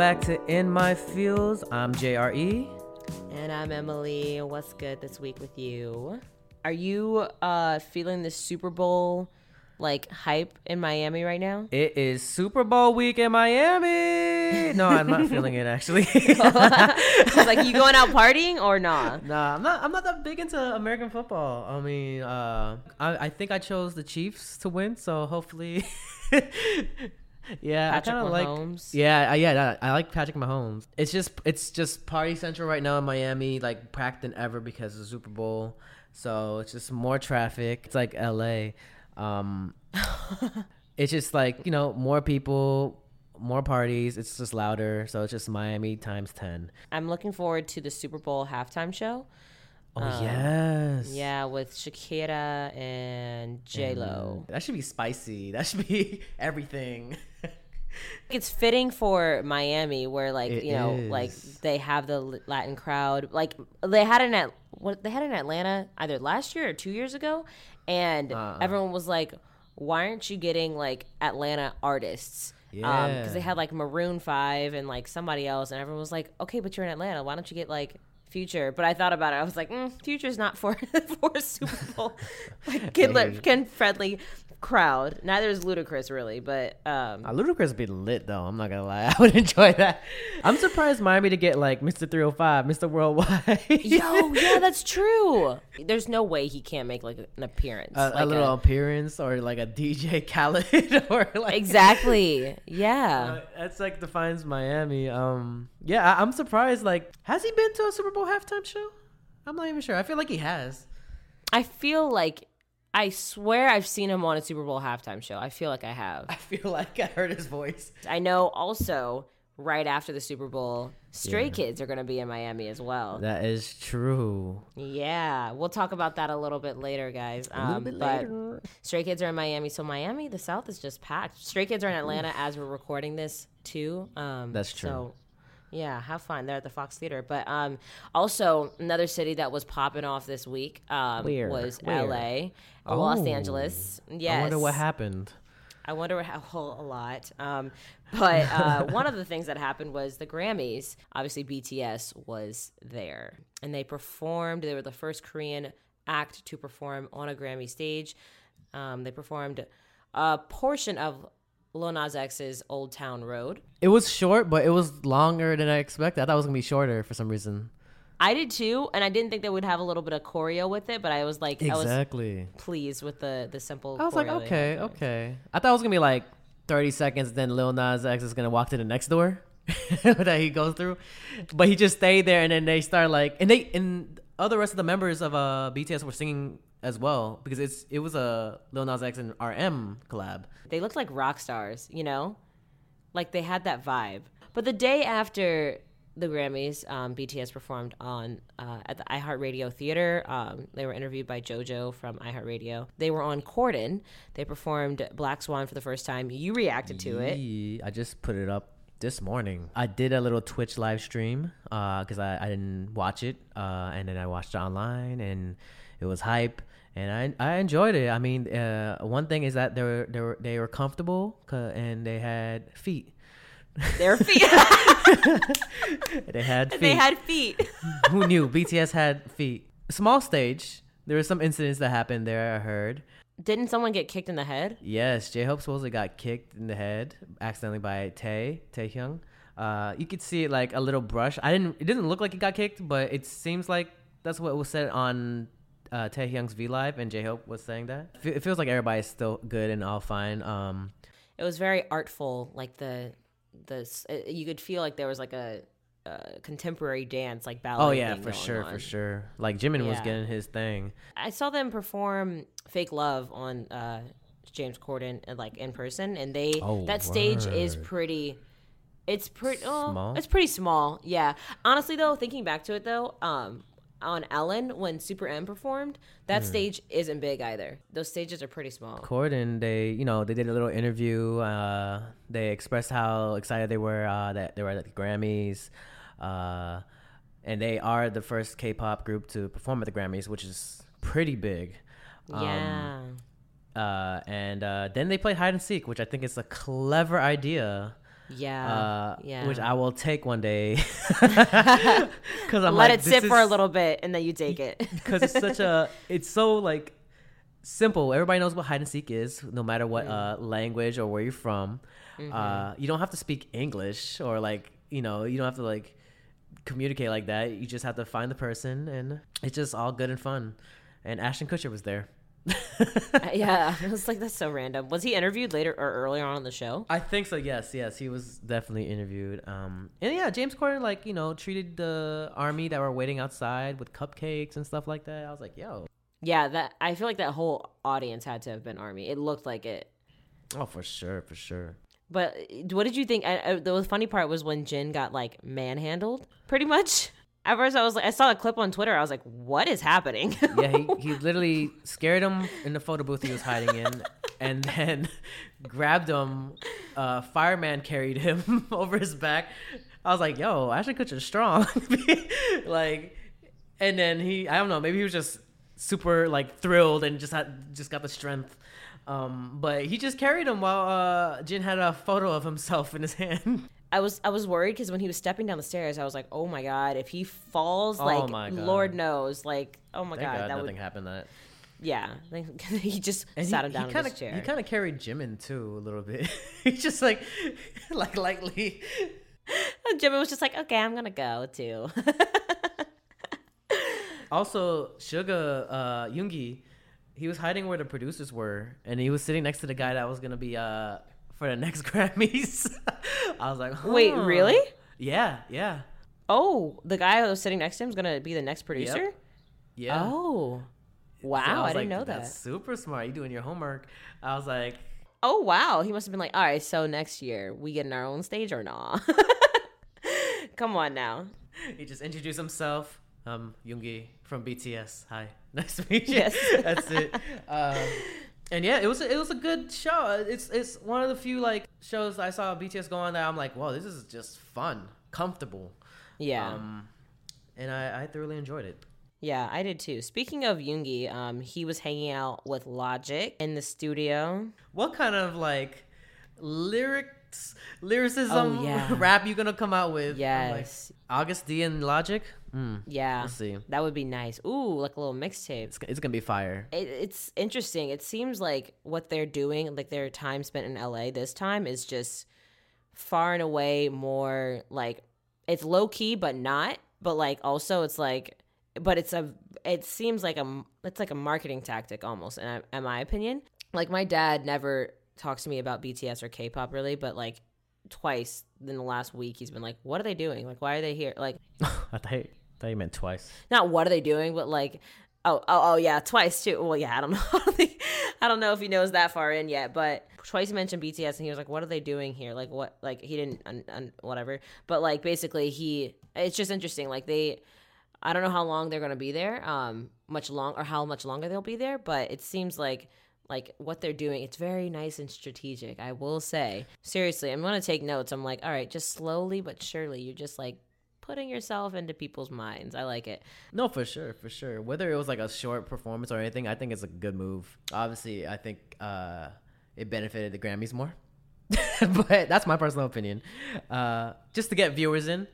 Back to In My Feels. I'm Dre. And I'm Emily. What's good this week with you? Are you uh feeling the Super Bowl like hype in Miami right now? It is Super Bowl week in Miami. No, I'm not feeling it actually. Like, you going out partying or not? nah, I'm not. I'm not that big into American football. I mean, uh, I, I think I chose the Chiefs to win, so hopefully. yeah, Patrick I kind of like. Mahomes. Yeah, I- yeah, I I like Patrick Mahomes. It's just it's just party central right now in Miami, like packed than ever because of the Super Bowl. So it's just more traffic. It's like LA. Um, it's just like you know more people, more parties. It's just louder. So it's just Miami times ten. I'm looking forward to the Super Bowl halftime show. Oh Um, yes, Yeah, with Shakira and J Lo. That should be spicy. That should be everything. It's fitting for Miami, where like It you know, like they have the Latin crowd. Like they had an at what they had in Atlanta either last year or two years ago, and Uh-uh. everyone was like, "Why aren't you getting like Atlanta artists?" Yeah, because Yeah. they had like Maroon Five and like somebody else, and everyone was like, "Okay, but you're in Atlanta. Why don't you get like?" Future, but I thought about it. I was like, mm, "Future's not for for a Super Bowl, like kid friendly crowd." Neither is Ludacris really, but um, Uh, Ludacris would be lit though. I'm not gonna lie. I would enjoy that. I'm surprised Miami to get like Mr. 305, Mr. Worldwide. Yo, yeah, that's true. There's no way he can't make like an appearance. a, like a little appearance or like a DJ Khaled or like exactly. Yeah. Uh, that's like defines Miami. Um, yeah, I, I'm surprised. Like, has he been to a Super Bowl halftime show? I'm not even sure. I feel like he has. I feel like I swear I've seen him on a Super Bowl halftime show. I feel like I have. I feel like I heard his voice. I know also right after the Super Bowl, Stray Yeah. Kids are going to be in Miami as well. That is true. Yeah, we'll talk about that a little bit later, guys. A little Um, bit but later. Stray Kids are in Miami, so Miami, the South is just packed. Stray Kids are in Atlanta as we're recording this too. Um, That's true. So, yeah, have fun. They're at the Fox Theater. But um, also another city that was popping off this week um, was Where? L.A., Los Oh. Angeles. Yes. I wonder what happened. I wonder how a lot. Um, but uh, one of the things that happened was the Grammys. Obviously, BTS was there, and they performed. They were the first Korean act to perform on a Grammy stage. Um, they performed a portion of Lil Nas X's "Old Town Road." It was short, but it was longer than I expected. I thought it was gonna be shorter for some reason. I did too, and I didn't think they would have a little bit of choreo with it, but I was like, I was Exactly. pleased with the the simple. I was like, okay, okay. I thought it was gonna be like 30 seconds, then Lil Nas X is gonna walk to the next door that he goes through, but he just stayed there, and then they start like, and they and other rest of the members of uh BTS were singing as well because it's it was a Lil Nas X and RM collab. They looked like rock stars, you know? Like they had that vibe. But the day after the Grammys, um, BTS performed on uh, at the iHeartRadio Theater. Um, they were interviewed by JoJo from iHeartRadio. They were on Corden. They performed Black Swan for the first time. You reacted to it. I just put it up this morning. I did a little Twitch live stream because I, I didn't watch it, uh, and then I watched it online, and it was hype, and I I enjoyed it. I mean, uh, one thing is that they were they were they were comfortable and they had feet. Their feet. They had feet. they had feet. Who knew BTS had feet? Small stage. There were some incidents that happened there. I heard. Didn't someone get kicked in the head? Yes, J Hope supposedly got kicked in the head accidentally by Tae Tae Hyung. Uh, you could see like a little brush. I didn't. It didn't look like he got kicked, but it seems like that's what was said on uh, Tae Hyung's V Live, and J Hope was saying that. It feels like everybody's still good and all fine. Um, It was very artful. Like the the uh, you could feel like there was like a, a contemporary dance, like ballet. oh yeah, for sure, on. for sure. Like Jimin was getting his thing. I saw them perform "Fake Love" on uh, James Corden, uh, like in person, and they Oh, that stage is pretty. It's pretty oh, Small? It's pretty small. Yeah. Honestly, though, thinking back to it, though, um, on Ellen when Super M performed, that stage isn't big either. Those stages are pretty small. Corden, they you know they did a little interview. Uh, they expressed how excited they were uh, that they were at the Grammys, uh, and they are the first K-pop group to perform at the Grammys, which is pretty big. Um, yeah. Uh, and uh, then they played hide and seek, which I think is a clever idea. Yeah, uh, yeah. which I will take one day. Because I'm Let like, it sit this for a little bit and then you take it. because it's such a it's so like simple. Everybody knows what hide and seek is no matter what uh language or where you're from. Uh you don't have to speak english or like you know you don't have to like communicate like that. You just have to find the person and it's just all good and fun. And ashton kutcher was there yeah, I was like, that's so random. Was he interviewed later or earlier on in the show? I think so. Yes, yes, he was definitely interviewed. Um, and yeah, James Corden like you know treated the army that were waiting outside with cupcakes and stuff like that. I was like, yo, Yeah, that I feel like that whole audience had to have been Army. It looked like it. oh for sure, for sure. But uh, what did you think? I, I, the funny part was when Jin got like manhandled, pretty much. At first, I was like, I saw a clip on Twitter. I was like, what is happening? yeah, he, he literally scared him in the photo booth he was hiding in, and then grabbed him. Uh, fireman carried him over his back. I was like, "Yo, Ashton Kutcher's strong." like, and then he, I don't know, maybe he was just super like thrilled and just had just got the strength. Um, but he just carried him while uh, Jin had a photo of himself in his hand. I was I was worried because when he was stepping down the stairs, I was like, oh my god, if he falls, Oh like my God. Lord knows, like oh my Thank god, God, that nothing would happened. That yeah. He just and sat him down he in kinda, his chair. He kind of carried Jimin too a little bit. he just like, like lightly. And Jimin was just like, okay, I'm gonna go too. Also, Suga uh, Yoongi, he was hiding where the producers were, and he was sitting next to the guy that was gonna be uh for the next Grammys. I was like, Wait, really? Yeah, yeah, oh, the guy who was sitting next to him is gonna be the next producer. yeah. Oh, wow! So I, was didn't like, know that. Super smart. You doing your homework? I was like, Oh wow, he must have been like, all right, so next year we get in our own stage or not? Come on now. he just introduced himself. Um, Yoongi from BTS. Hi, nice to meet you. Yes. That's it. Um, and yeah, it was a, it was a good show. It's it's one of the few like shows I saw BTS go on that I'm like, wow, this is just fun, comfortable. Yeah, Um, and I, I thoroughly enjoyed it. yeah, I did too. Speaking of Yoongi, um, he was hanging out with Logic in the studio. What kind of like lyrics, lyricism, Oh, yeah. rap you gonna come out with? I'm like, Yes, Agust D and Logic. Mm, yeah, we'll see. that would be nice. Ooh, like a little mixtape. It's, it's gonna be fire. it, it's interesting. It seems like what they're doing, like their time spent in LA this time, is just far and away more like it's low key, but not. But like also, it's like, but it's a. It seems like a. It's like a marketing tactic almost, in, in my opinion. Like my dad never talks to me about BTS or K-pop really, but like twice in the last week, he's been like, "What are they doing? Like, why are they here? Like, I thought, I thought you meant twice. not what are they doing, but like, oh, oh, oh, yeah, twice too. Well, yeah, I don't know. I don't know if he knows that far in yet, but twice he mentioned BTS, and he was like, "What are they doing here? Like, what? Like, he didn't, un, un, whatever." But like, basically, he. It's just interesting. Like they, I don't know how long they're gonna be there. Um, much long or how much longer they'll be there, but it seems like. Like what they're doing, it's very nice and strategic. I will say, seriously, I'm gonna take notes. I'm like, all right, just slowly but surely, you're just like putting yourself into people's minds. I like it. No, for sure, for sure. Whether it was like a short performance or anything, I think it's a good move. Obviously, I think uh, it benefited the Grammys more, but that's my personal opinion. Uh, just to get viewers in,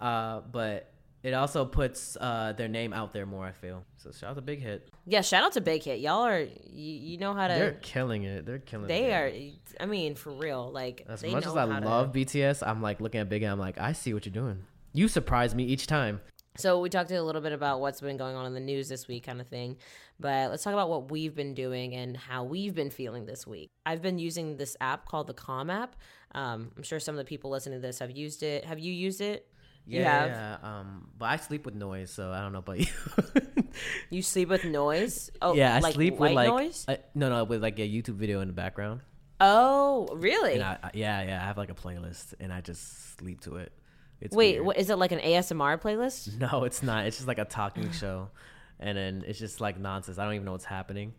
uh, but it also puts uh, their name out there more. I feel so. Shout out to Big Hit. Yeah, shout out to Big Hit. Y'all are you, you know how to They're killing it. They're killing. they it. are I mean for real. Like As they much know as I how to- love BTS, I'm like looking at Big Hit. I'm like, I see what you're doing. You surprise me each time. So we talked a little bit about what's been going on in the news this week kind of thing. But let's talk about what we've been doing and how we've been feeling this week. I've been using this app called the Calm app. Um, I'm sure some of the people listening to this have used it. Have you used it? Yeah, yeah. Um, but I sleep with noise, so I don't know about you. You sleep with noise? Oh, yeah, I like sleep white with like noise? uh, no, no, with like a YouTube video in the background. Oh, really? I, I, yeah, yeah, I have like a playlist, and I just sleep to it. It's Wait, what, is it like an ASMR playlist? No, it's not. It's just like a talking show, and then it's just like nonsense. I don't even know what's happening.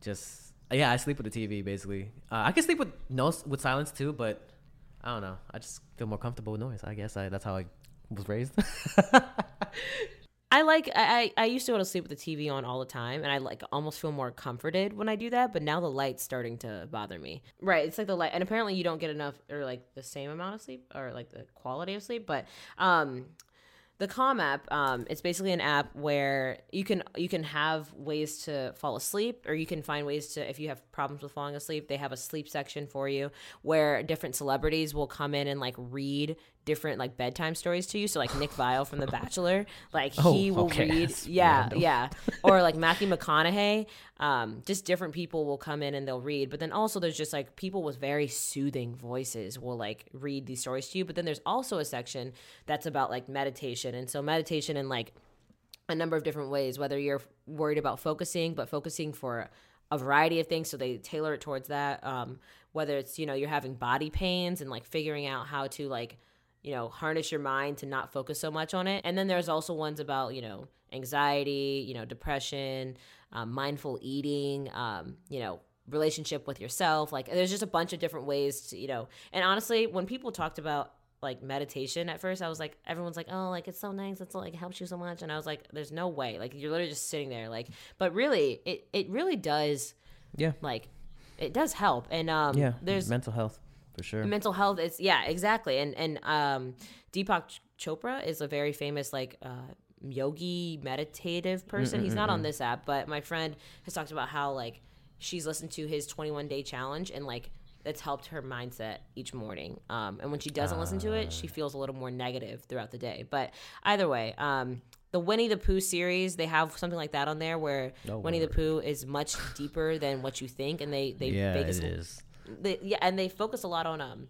Just yeah, I sleep with the TV basically. Uh, I can sleep with no with silence too, but I don't know. I just feel more comfortable with noise. I guess I, that's how I was raised. I I like I I used to go to sleep with the TV on all the time, and I like almost feel more comforted when I do that. But now the light's starting to bother me. Right, it's like the light, and apparently you don't get enough or like the same amount of sleep or like the quality of sleep. But um, the calm app um, it's basically an app where you can you can have ways to fall asleep or you can find ways to if you have problems with falling asleep they have a sleep section for you where different celebrities will come in and like read different like bedtime stories to you. So like Nick Viall from The Bachelor, like Oh, he will okay. read, That's yeah, random. yeah, or like Matthew McConaughey. Um, just different people will come in and they'll read. But then also there's just like people with very soothing voices will like read these stories to you. But then there's also a section that's about like meditation, and so meditation and like a number of different ways whether you're worried about focusing but focusing for a variety of things so they tailor it towards that um, whether it's you know you're having body pains and like figuring out how to like you know harness your mind to not focus so much on it. And then there's also ones about you know anxiety you know depression um, mindful eating um, you know relationship with yourself. Like there's just a bunch of different ways to you know and honestly when people talked about like meditation at first i was like everyone's like oh like it's so nice it's like it helps you so much and i was like there's no way like you're literally just sitting there like but really it it really does Yeah. like it does help and um Yeah. there's mental health for sure. mental health is yeah exactly and and um deepak chopra is a very famous like uh yogi meditative person he's not on this app but my friend has talked about how like she's listened to his 21 day challenge and like it's helped her mindset each morning. Um and when she doesn't listen to it she feels a little more negative throughout the day. But either way um the Winnie the Pooh series, they have something like that on there where Oh, Winnie the. Pooh is much deeper than what you think, and they they yeah, make it us they, yeah, and they focus a lot on um,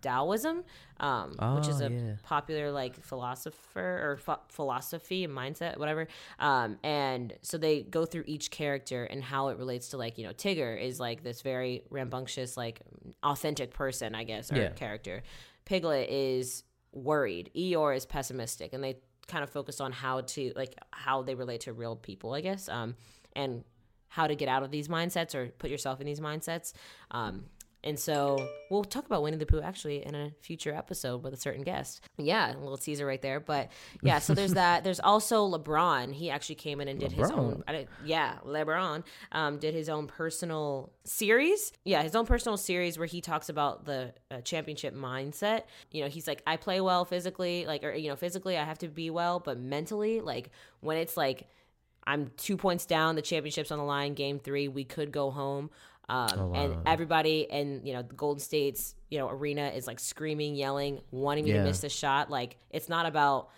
Taoism, um, which is Oh, a yeah. popular like philosopher or ph- philosophy and mindset, whatever. Um, and so they go through each character and how it relates to like you know Tigger is like this very rambunctious, like authentic person, I guess, or Yeah. character. Piglet is worried. Eeyore is pessimistic, and they kind of focus on how to like how they relate to real people, I guess, um, and how to get out of these mindsets or put yourself in these mindsets. Um, and so we'll talk about Winnie the Pooh actually in a future episode with a certain guest. Yeah, a little teaser right there. But yeah, so there's that. There's also LeBron. He actually came in and did his own. I yeah, LeBron um, did his own personal series. Yeah, his own personal series where he talks about the uh, championship mindset. You know, he's like, I play well physically, like, or you know, physically I have to be well, but mentally, like when it's like I'm two points down, the championship's on the line, game three, we could go home. Um, Oh, And everybody and you know the Golden State's you know arena is like screaming, yelling, wanting me to miss the shot. Like it's not about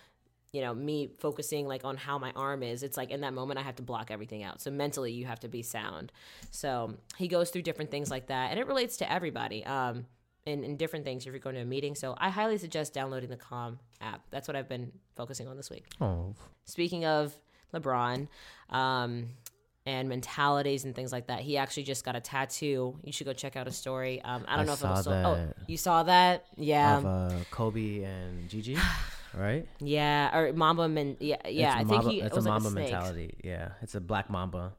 you know me focusing like on how my arm is. It's like in that moment I have to block everything out. So mentally you have to be sound. So he goes through different things like that, and it relates to everybody. Um, in, in different things if you're going to a meeting. So I highly suggest downloading the Calm app. That's what I've been focusing on this week. Oh, Speaking of LeBron, um, and mentalities and things like that, he actually just got a tattoo. You should go check out his story. Um, I don't I know if it'll still. Oh, you saw that? Yeah, of uh, Kobe and Gigi, right? yeah, or Mamba and yeah, yeah. It's I a think Mamba- he it it's was a like Mamba a mentality. Yeah, it's a black Mamba,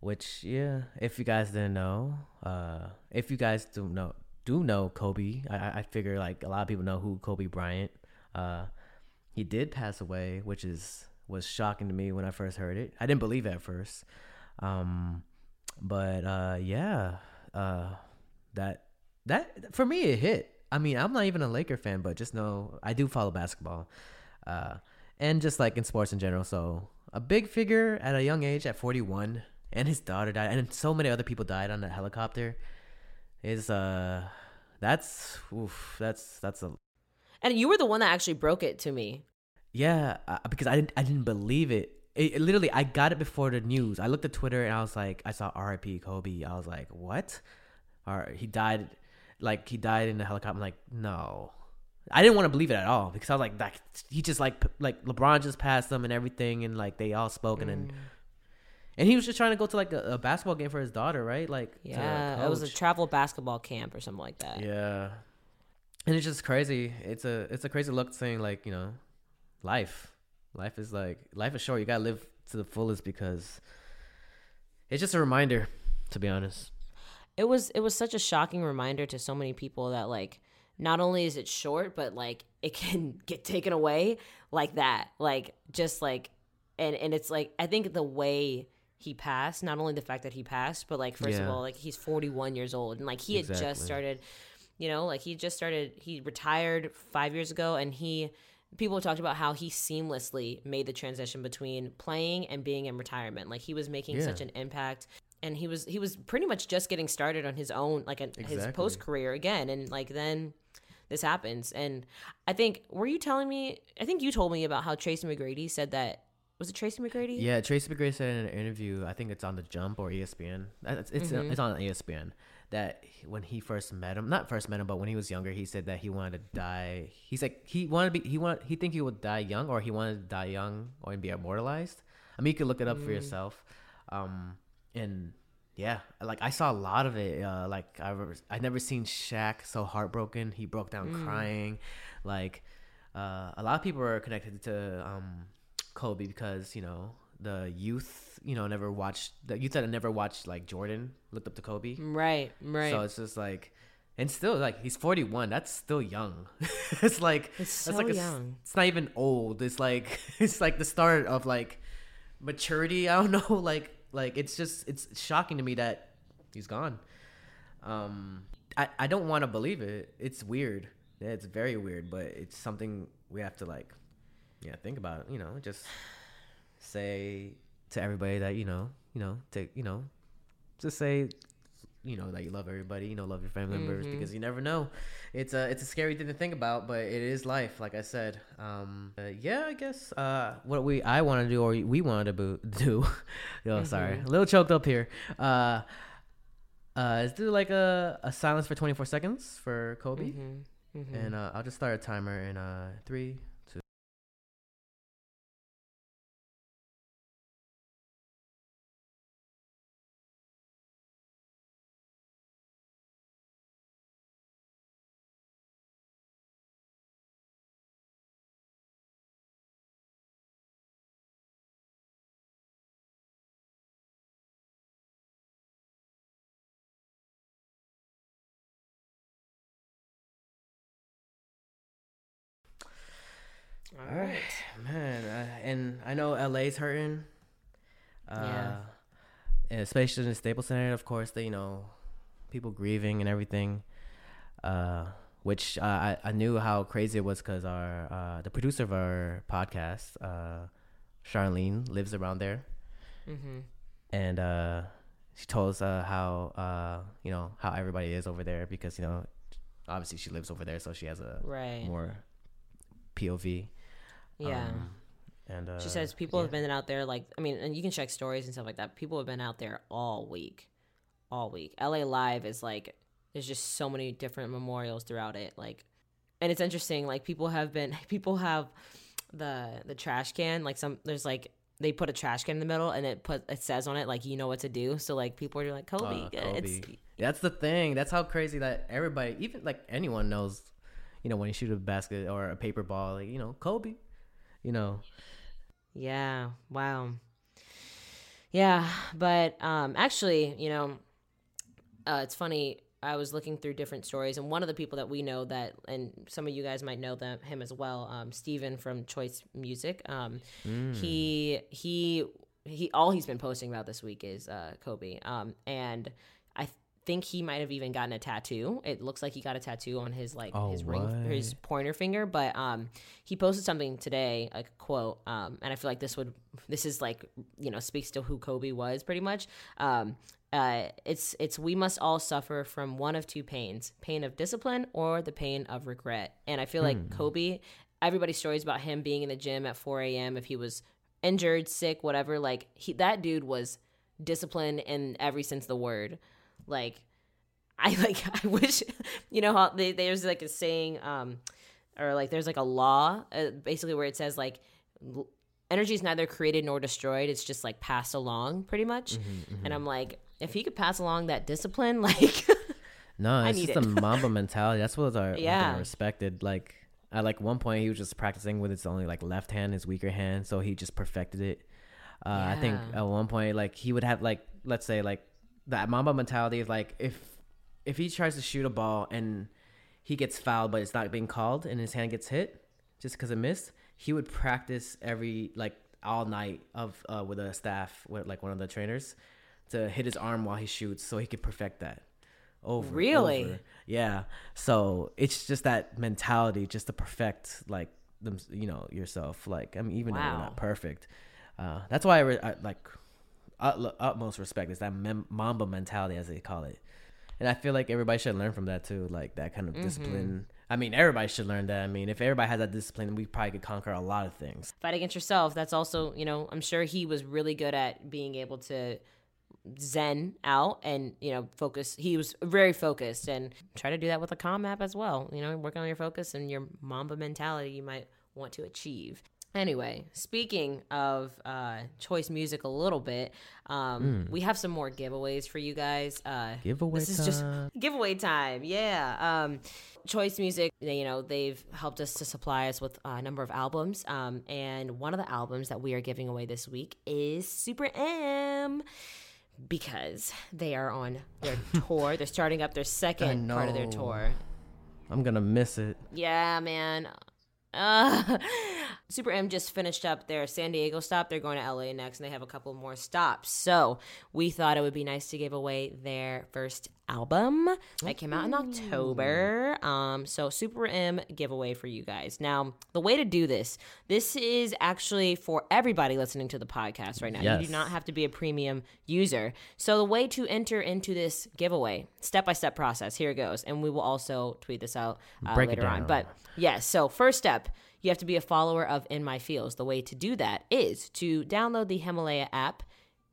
which yeah. If you guys didn't know, uh, if you guys do know do know Kobe, I, I- I figure like a lot of people know who Kobe Bryant. Uh, he did pass away, which is was shocking to me when I first heard it. I didn't believe it at first, um, but uh, yeah, uh, that that for me it hit. I mean, I'm not even a Laker fan, but just know I do follow basketball, uh, and just like in sports in general. So a big figure at a young age, at 41, and his daughter died, and so many other people died on that helicopter. Is uh, that's oof, that's that's a And you were the one that actually broke it to me. yeah, uh, because I didn't I didn't believe it. It, it literally I got it before the news. I looked at Twitter and I was like, I saw R.I.P. Kobe. I was like, what? Or he died, like he died in the helicopter. I'm like, no. I didn't want to believe it at all because I was like, that he just like like LeBron just passed them and everything, and like they all spoke and Mm. then. And he was just trying to go to like a, a basketball game for his daughter, right? Like, Yeah, it was a travel basketball camp or something like that. Yeah. And it's just crazy. It's a it's a crazy look saying like, you know, life. Life is like life is short. You gotta live to the fullest because it's just a reminder, to be honest. it was it was such a shocking reminder to so many people that like not only is it short but like it can get taken away like that like just like and and it's like I think the way he passed, not only the fact that he passed, but like first of all, like he's 41 years old and like he had just started, you know, like he just started he retired 5 years ago and he people talked about how he seamlessly made the transition between playing and being in retirement. Like he was making Yeah. such an impact and he was he was pretty much just getting started on his own like an, his post career again and like then this happens and i think were you telling me i think you told me about how tracy mcgrady said that was it tracy mcgrady Yeah, Tracy McGrady said in an interview, I think it's on the Jump or ESPN. It's it's, Mm-hmm. it's on ESPN that when he first met him, not first met him, but when he was younger, he said that he wanted to die. He's like he wanted to be he want he think he would die young or he wanted to die young or be immortalized. I mean, you could look it up Mm. for yourself. Um, and yeah, like I saw a lot of it. Uh, like I remember, I never seen Shaq so heartbroken. He broke down Mm. crying. Like uh, a lot of people are connected to um, Kobe because you know the youth, you know, never watched You said I never watched like Jordan looked up to Kobe. right right So it's just like, and still like he's forty one. That's still young. it's like It's that's so like a young. it's not even old. It's like it's like the start of like maturity. I don't know. Like like it's just it's shocking to me that he's gone. Um, I I don't want to believe it. It's weird. Yeah, it's very weird, but it's something we have to like, yeah, think about. You know, just say to everybody that you know, you know, to you know, just say you know that you love everybody you know love your family members Mm-hmm. because you never know it's a it's a scary thing to think about but it is life like i said um uh, yeah i guess uh what we i want to do or we want to do sorry Mm-hmm. a little choked up here uh uh let's do like a, a silence for 24 seconds for kobe Mhm. and uh, i'll just start a timer in uh three all right man uh, and i know la's hurting. Uh Yeah. especially in the staples center of course they you know people grieving and everything. Uh which uh, I, I knew how crazy it was because our uh the producer of our podcast uh charlene lives around there. Mm-hmm. and uh she told us uh how uh you know how everybody is over there because you know obviously she lives over there so she has a right. more pov yeah um, and uh, she says people yeah. have been out there like i mean and you can check stories and stuff like that people have been out there all week all week la live is like there's just so many different memorials throughout it like and it's interesting like people have been people have the the trash can like some there's like they put a trash can in the middle and it put it says on it like you know what to do so like people are like kobe, Uh, it's Kobe. That's the thing. That's how crazy that everybody, even like anyone knows, you know, when you shoot a basket or a paper ball, like, you know, Kobe, you know. Yeah. Wow. Yeah, but um actually, you know, uh it's funny. I was looking through different stories and one of the people that we know that and some of you guys might know them him as well, um Steven from Choice Music. Um he he he all he's been posting about this week is uh Kobe. Um and I think he might have even gotten a tattoo. It looks like he got a tattoo on his like Oh, his ring his pointer finger, but um he posted something today, like a quote, um, and I feel like this would this is like you know speaks to who Kobe was pretty much. Um, uh, it's it's we must all suffer from one of two pains: pain of discipline or the pain of regret. And I feel like Kobe, everybody's stories about him being in the gym at 4 a.m. if he was injured, sick, whatever. Like he, that dude was disciplined in every sense of the word. Like I like I wish you know how they, there's like a saying um or like there's like a law uh, basically where it says like l- energy is neither created nor destroyed it's just like passed along pretty much Mm-hmm, and i'm like if he could pass along that discipline like No, it's just a Mamba mentality. That's what I, Yeah. yeah. respected. Like at like one point, he was just practicing with his only like left hand, his weaker hand, so he just perfected it. Uh, I think at one point, like he would have like let's say like that Mamba mentality is like if if he tries to shoot a ball and he gets fouled, but it's not being called, and his hand gets hit just because it missed, he would practice every like all night of uh, with a staff with like one of the trainers to hit his arm while he shoots so he could perfect that over Really? over. yeah so it's just that mentality just to perfect like them you know yourself like i mean even though you're not perfect uh, that's why I, re- I like ut- utmost respect is that mem- mamba mentality as they call it. And i feel like everybody should learn from that too like that kind of Mm-hmm. discipline. I mean everybody should learn that. I mean if everybody has that discipline we probably could conquer a lot of things. Fight against yourself. That's also, you know, I'm sure he was really good at being able to zen out and you know focus. He was very focused and try to do that with a calm app as well. You know working on your focus and your mamba mentality you might want to achieve anyway speaking of uh choice music a little bit um we have some more giveaways for you guys. Uh giveaway this is just time. giveaway time. Yeah um choice music you know they've helped us to supply us with a number of albums um and one of the albums that we are giving away this week is super m because they are on their tour. They're starting up their second part of their tour. I'm gonna miss it. Yeah, man. Uh, Super M just finished up their San Diego stop. They're going to LA next, and they have a couple more stops. So we thought it would be nice to give away their first album that came out in October. Um, so Super M giveaway for you guys. Now, the way to do this, this is actually for everybody listening to the podcast right now. You do not have to be a premium user. So the way to enter into this giveaway, step by step process. Here it goes, and we will also tweet this out uh, Break it later on. But yes, so first step, you have to be a follower of In My Feels. The way to do that is to download the Himalaya app,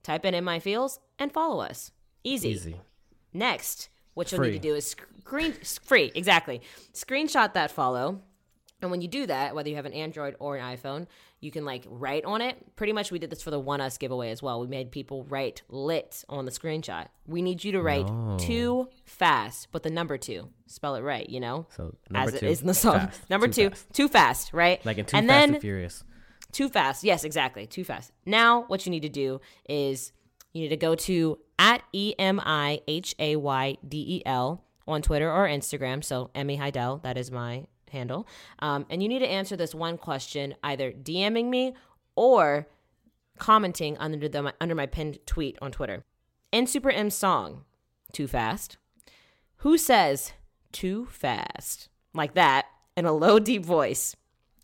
type in In My Feels, and follow us. Easy. easy Next, what you'll Free. need to do is screen free, exactly. Screenshot that follow. And when you do that, whether you have an Android or an iPhone, you can like write on it. Pretty much, we did this for the ONEUS giveaway as well. We made people write lit on the screenshot. We need you to write too fast, but the number two, spell it right, you know? so number As two it is in the song. fast. Number Too two, fast. too fast, right? like in too and fast then and furious too fast. Yes, exactly. Too fast. Now, what you need to do is you need to go to at E M I H A Y D E L on Twitter or Instagram. So, Emmy Heidel, that is my handle. Um, and you need to answer this one question either DMing me or commenting under, the, under my pinned tweet on Twitter. In Super M's song, Too Fast, who says too fast? Like that in a low, deep voice.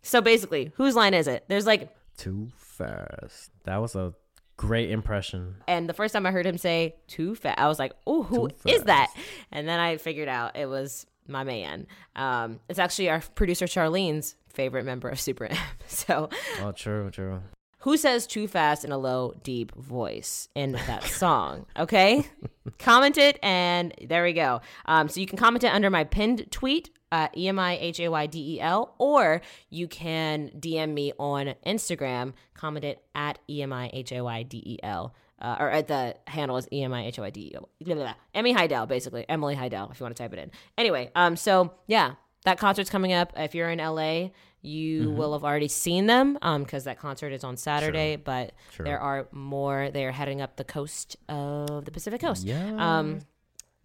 So basically, whose line is it? There's like, too fast that was a great impression and the first time I heard him say too fast, I was like, oh, who is that? And then I figured out it was my man. Um, it's actually our producer Charlene's favorite member of Super M. So, oh true true who says too fast in a low, deep voice in that song? Okay, comment it, and there we go. Um, so you can comment it under my pinned tweet. Uh, E M I H A Y D E L, or you can DM me on Instagram. Comment it at E M I H A Y D E L, uh, or at the handle is E M I H A Y D E L. Blah, blah, blah. Emmy Heidel, basically Emily Heidel, if you want to type it in. Anyway, um, so yeah, that concert's coming up. If you're in LA, you Mm-hmm. will have already seen them um because that concert is on Saturday. But Sure. there are more. They are heading up the coast of the Pacific Coast. yeah Um,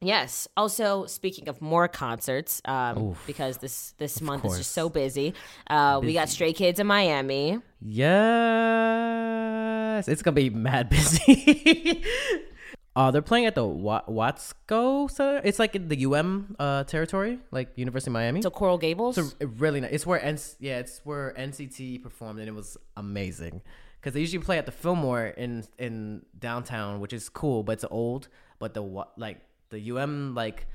yes. Also, speaking of more concerts, um, Oof. because this this month is just so busy. Uh, we got Stray Kids in Miami. Yes, it's gonna be mad busy. uh, they're playing at the Wa- Watsco Center. It's like in the UM uh, territory, like University of Miami. So Coral Gables. It's a- really nice. It's where N- yeah, it's where NCT performed, and it was amazing. Because they usually play at the Fillmore in in downtown, which is cool, but it's old. But the like the UM like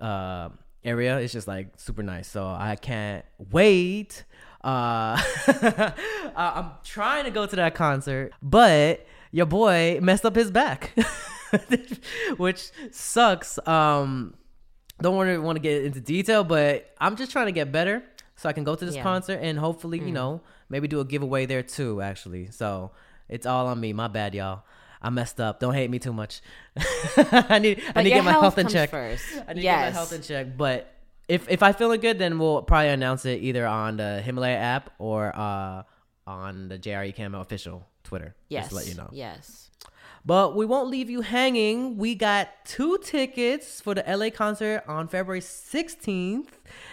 uh, area is just like super nice. So I can't wait. Uh, I'm trying to go to that concert, but your boy messed up his back, which sucks. Um, don't want to want to get into detail, but I'm just trying to get better so I can go to this Yeah. concert and hopefully, you know, maybe do a giveaway there too. Actually, so it's all on me. My bad, y'all. I messed up. Don't hate me too much. I need I need to get my health in check. first. I need to yes. get my health in check. But if if I feeling good, then we'll probably announce it either on the Himalaya app or uh on the JRE Camo official Twitter. yes. Just to let you know. Yes. But we won't leave you hanging. We got two tickets for the LA concert on February 16th.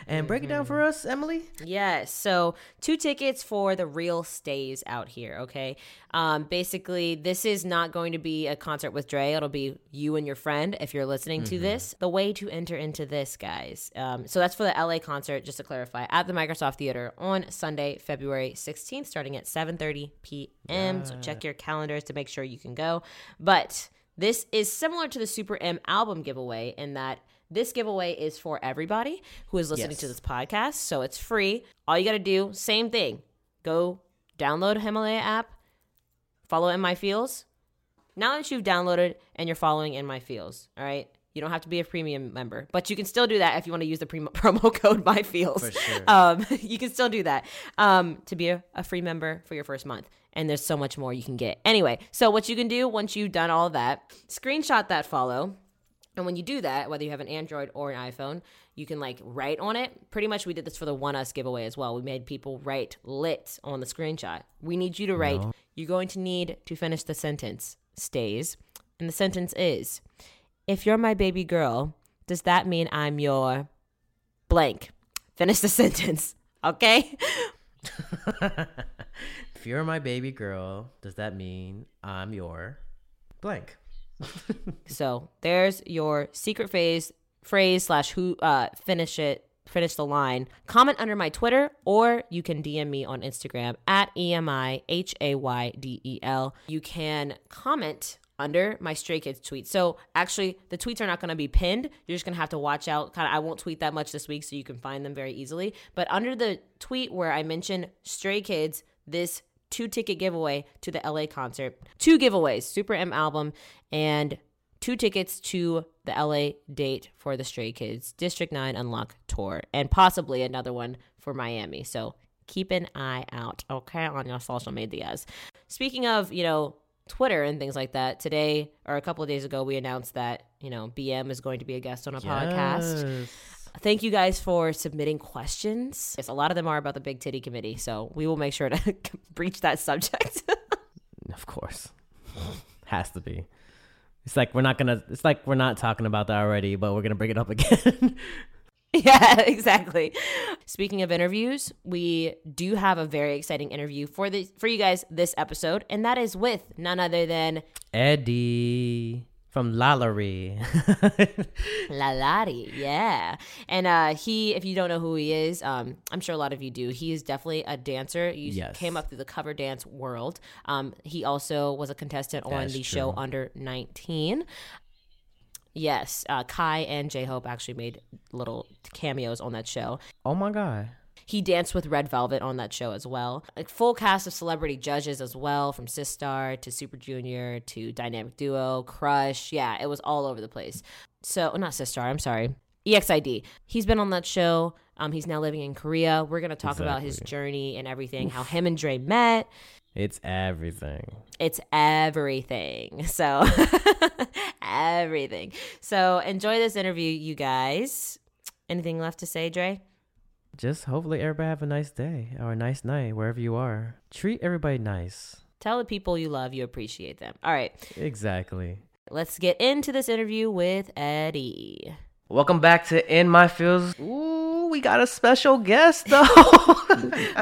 And break it down for us, Emily. Yes. So two tickets for the real stays out here. Okay. Um, basically, this is not going to be a concert with Dre. It'll be you and your friend if you're listening to this. The way to enter into this, guys. Um, so that's for the LA concert. Just to clarify, at the Microsoft Theater on Sunday, February 16th, starting at 7:30 p.m. So check your calendars to make sure you can go. But this is similar to the Super M album giveaway in that this giveaway is for everybody who is listening Yes. to this podcast. So it's free. All you got to do, same thing. Go download Himalaya app, follow In My Feels. Now that you've downloaded and you're following In My Feels, all right? You don't have to be a premium member, but you can still do that if you want to use the pre- promo code My Feels. Sure. Um, you can still do that um, to be a, a free member for your first month. And there's so much more you can get. Anyway, so what you can do once you've done all that, screenshot that follow. And when you do that, whether you have an Android or an iPhone, you can like write on it. Pretty much, we did this for the ONEUS giveaway as well. We made people write lit on the screenshot. We need you to write, you're going to need to finish the sentence, stays. And the sentence is, if you're my baby girl, does that mean I'm your blank? Finish the sentence, okay? If you're my baby girl, does that mean I'm your blank? So there's your secret phrase phrase slash who uh finish it finish the line. Comment under my Twitter or you can DM me on Instagram at E M I H A Y D E L. You can comment under my Stray Kids tweet. So actually the tweets are not going to be pinned. You're just going to have to watch out. Kind of I won't tweet that much this week so you can find them very easily. But under the tweet where I mention Stray Kids, this two ticket giveaway to the LA concert. Two giveaways, Super M album and two tickets to the LA date for the Stray Kids District 9 Unlock tour and possibly another one for Miami. So keep an eye out, okay, on your social medias. Speaking of, you know, Twitter and things like that, today or a couple of days ago, we announced that, you know, BM is going to be a guest on a podcast. Thank you guys for submitting questions. Yes, a lot of them are about the Big Titty Committee, so we will make sure to breach that subject. Of course. Has to be. It's like we're not gonna it's like we're not talking about that already, but we're gonna bring it up again. yeah, exactly. Speaking of interviews, we do have a very exciting interview for the for you guys this episode, and that is with none other than Eddie from Lalaurie. Lalari, yeah. And uh he, if you don't know who he is, um, I'm sure a lot of you do. He is definitely a dancer. You Yes. came up through the cover dance world. Um, he also was a contestant on the show. Under 19. Yes, uh, Kai and J Hope actually made little cameos on that show. oh my god. He danced with Red Velvet on that show as well. A full cast of celebrity judges as well, from Sistar to Super Junior to Dynamic Duo, Crush. Yeah, it was all over the place. So, not Sistar, I'm sorry. EXID. He's been on that show. Um, he's now living in Korea. We're going to talk about his journey and everything, how him and Dre met. It's everything. It's everything. So, everything. So, enjoy this interview, you guys. Anything left to say, Dre? Just hopefully everybody have a nice day or a nice night wherever you are. Treat everybody nice. Tell the people you love you appreciate them. All right. Exactly. Let's get into this interview with Eddie. Welcome back to In My Feels. Ooh, we got a special guest though.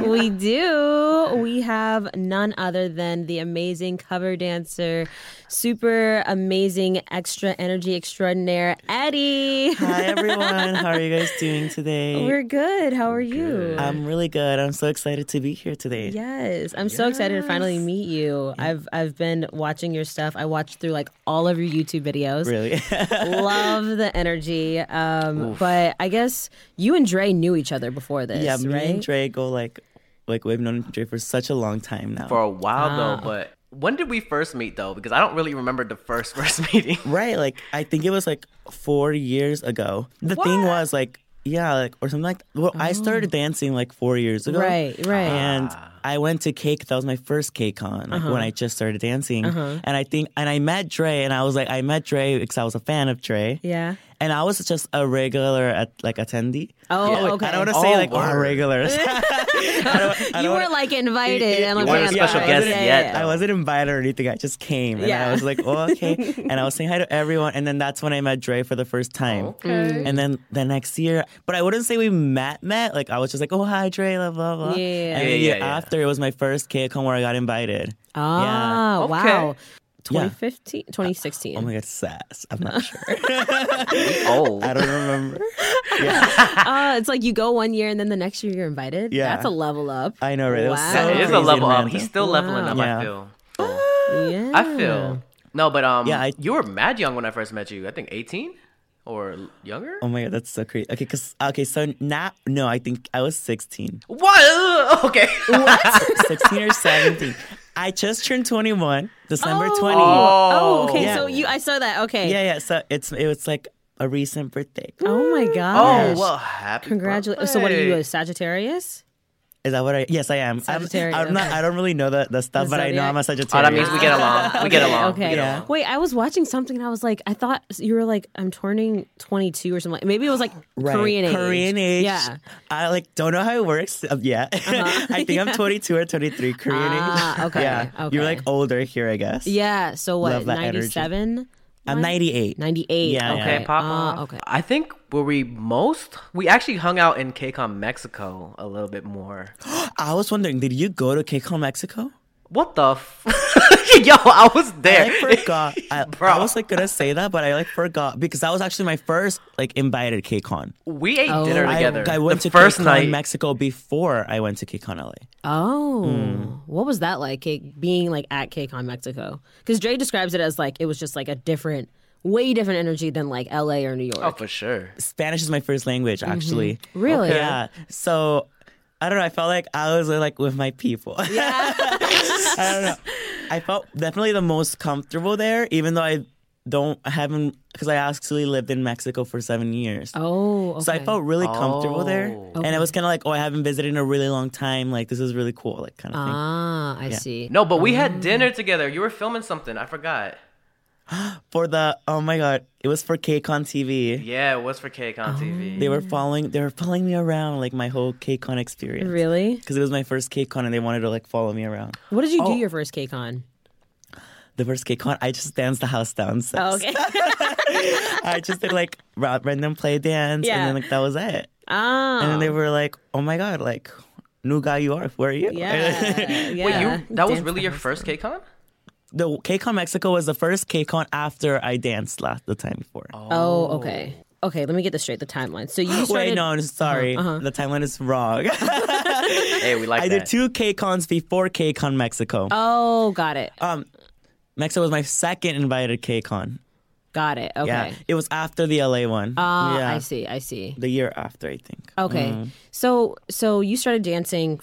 we do. We have none other than the amazing cover dancer, super amazing extra energy extraordinaire, Eddie. Hi everyone, how are you guys doing today? We're good. How are you? I'm really good. I'm so excited to be here today. Yes, I'm so excited to finally meet you. I've I've been watching your stuff. I watched through like all of your YouTube videos. Really? Love the energy. Um, but I guess you and Dre knew each other before this, yeah, me right? and Dre go like like we've known Dre for such a long time now. For a while though, but when did we first meet though? Because I don't really remember the first first meeting. right, like I think it was like four years ago. The thing was like yeah, like or something like well, I started oh. dancing like four years ago. Oh. Right, right. And ah. I went to KCON. That was my first KCON, like when uh-huh. I just started dancing. Uh-huh. And I think, and I met Dre, and I was like, I met Dre because I was a fan of Dre. Yeah. And I was just a regular at like attendee. Oh, Yeah, okay. I don't want to say Oh, like all word. regulars. I I you weren't wanna- like invited Yeah, and like you weren't a special the- guest yeah, yet, yeah. I wasn't invited or anything. I just came, and Yeah. I was like, "Oh, okay." and I was saying hi to everyone, and then that's when I met Dre for the first time. Okay. And then the next year, but I wouldn't say we met. Met like I was just like, "Oh, hi, Dre," blah blah blah. Yeah. And Yeah, the year yeah, yeah. after, it was my first KCON where I got invited. Ah, Okay. wow. Yeah. 2015, 2016. Oh my god, sass. I'm not sure. Oh, I don't remember. uh, it's like you go one year and then the next year you're invited. Yeah. That's a level up. I know, right? It was Wow. so that is a level up. He's still leveling up. Yeah. I feel. Yeah. I feel. No, but um, Yeah, I- you were mad young when I first met you. I think 18 or younger. Oh my god, that's so crazy. Okay, cause okay, so now no, I think I was 16, What? Okay. 16 or 17. I just turned 21, December Oh. 20. Oh, okay. Yeah. So you, I saw that. Okay. Yeah, yeah. So it's it was like a recent birthday. Oh my oh, gosh. oh gosh. well, happy. Congratulations. So what are you, a Sagittarius? Is that what I? Yes, I am. I'm, Sagittarius, I'm not. I don't really know the, the stuff, The but I know zodiac? I'm a Oh, Sagittarius. that means we get along. We get along. Okay. We get Yeah. along. Wait, I was watching something and I was like, I thought you were like, I'm turning 22 or something. Maybe it was like Right. Korean age. Korean age. Yeah. I like don't know how it works uh, yet. I think I'm 22 or 23 Korean Ah, age. okay, Yeah. okay. You're like older here, I guess. Yeah. So what? Love that energy. 97? I'm 98. 98. Yeah, okay. yeah. Okay, pop oh, off. okay. I think were we most? We actually hung out in KCON Mexico a little bit more. I was wondering, did you go to KCON Mexico? What the? F- Yo, I was there. I forgot. I, Bro. I was like gonna say that, but I like forgot because that was actually my first like invited KCON. we ate Oh. dinner I, together. I went the to first KCON night. Mexico before I went to KCON LA. Oh, Hmm. what was that like? K- being like at KCON Mexico? Because Dre describes it as like it was just like a different, way different energy than like LA or New York. oh, for sure. Spanish is my first language, actually. Really? Yeah. So I don't know. I felt like I was like with my people. Yeah. I don't know. I felt definitely the most comfortable there, even though I don't I haven't because I actually lived in Mexico for seven years. oh, okay. So I felt really comfortable there, Oh. and it was kind of like, oh, I haven't visited in a really long time. Like this is really cool, like kind of thing. Ah, I see. No, but we Oh. had dinner together. You were filming something. I forgot. For the oh my god, it was for KCON TV. Yeah, it was for KCON TV. They were following, they were following me around like my whole KCON experience. Really? Because it was my first KCON, and they wanted to like follow me around. What did you do Oh. your first KCON? The first KCON, I just danced the house down. sis. Oh, okay. I just did like random play dance, Yeah. and then like that was it. ah. And then they were like, "Oh my god, like new guy you are. Where are you?" yeah. yeah. Wait, you that was Dance really your first down. KCON? The KCON Mexico was the first KCON after I danced last the time before. Oh, okay. Okay, let me get this straight. The timeline. So you started. Wait, no, I'm sorry. Uh-huh. The timeline is wrong. Hey, we like I that. did two KCONs before KCON Mexico. Oh, got it. Um, Mexico was my second invited KCON. Got it. Okay. Yeah, it was after the LA one. Ah, yeah, I see. I see. the year after, I think. Okay. Mm. So so you started dancing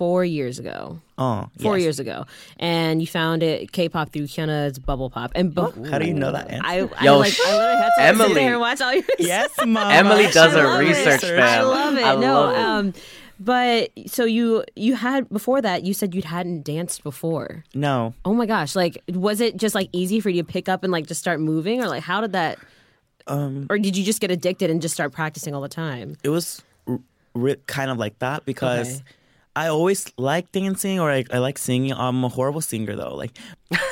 four years ago. Oh, Four yes. years ago, and you found it K-pop through Hyuna's Bubble Pop. And bu- How do you know that? Answer? I, I Yo, like I literally had to like, sit Emily. there and watch all your yes, mom. Emily does I her love it. research, I love it. I no, love it. um, but so you you had before that you said you hadn't danced before. No, Oh my gosh! Like, was it just like easy for you to pick up and like just start moving, or like how did that? um, Or did you just get addicted and just start practicing all the time? it was r- r- kind of like that because Okay. I always like dancing or I, I like singing. I'm a horrible singer though, like,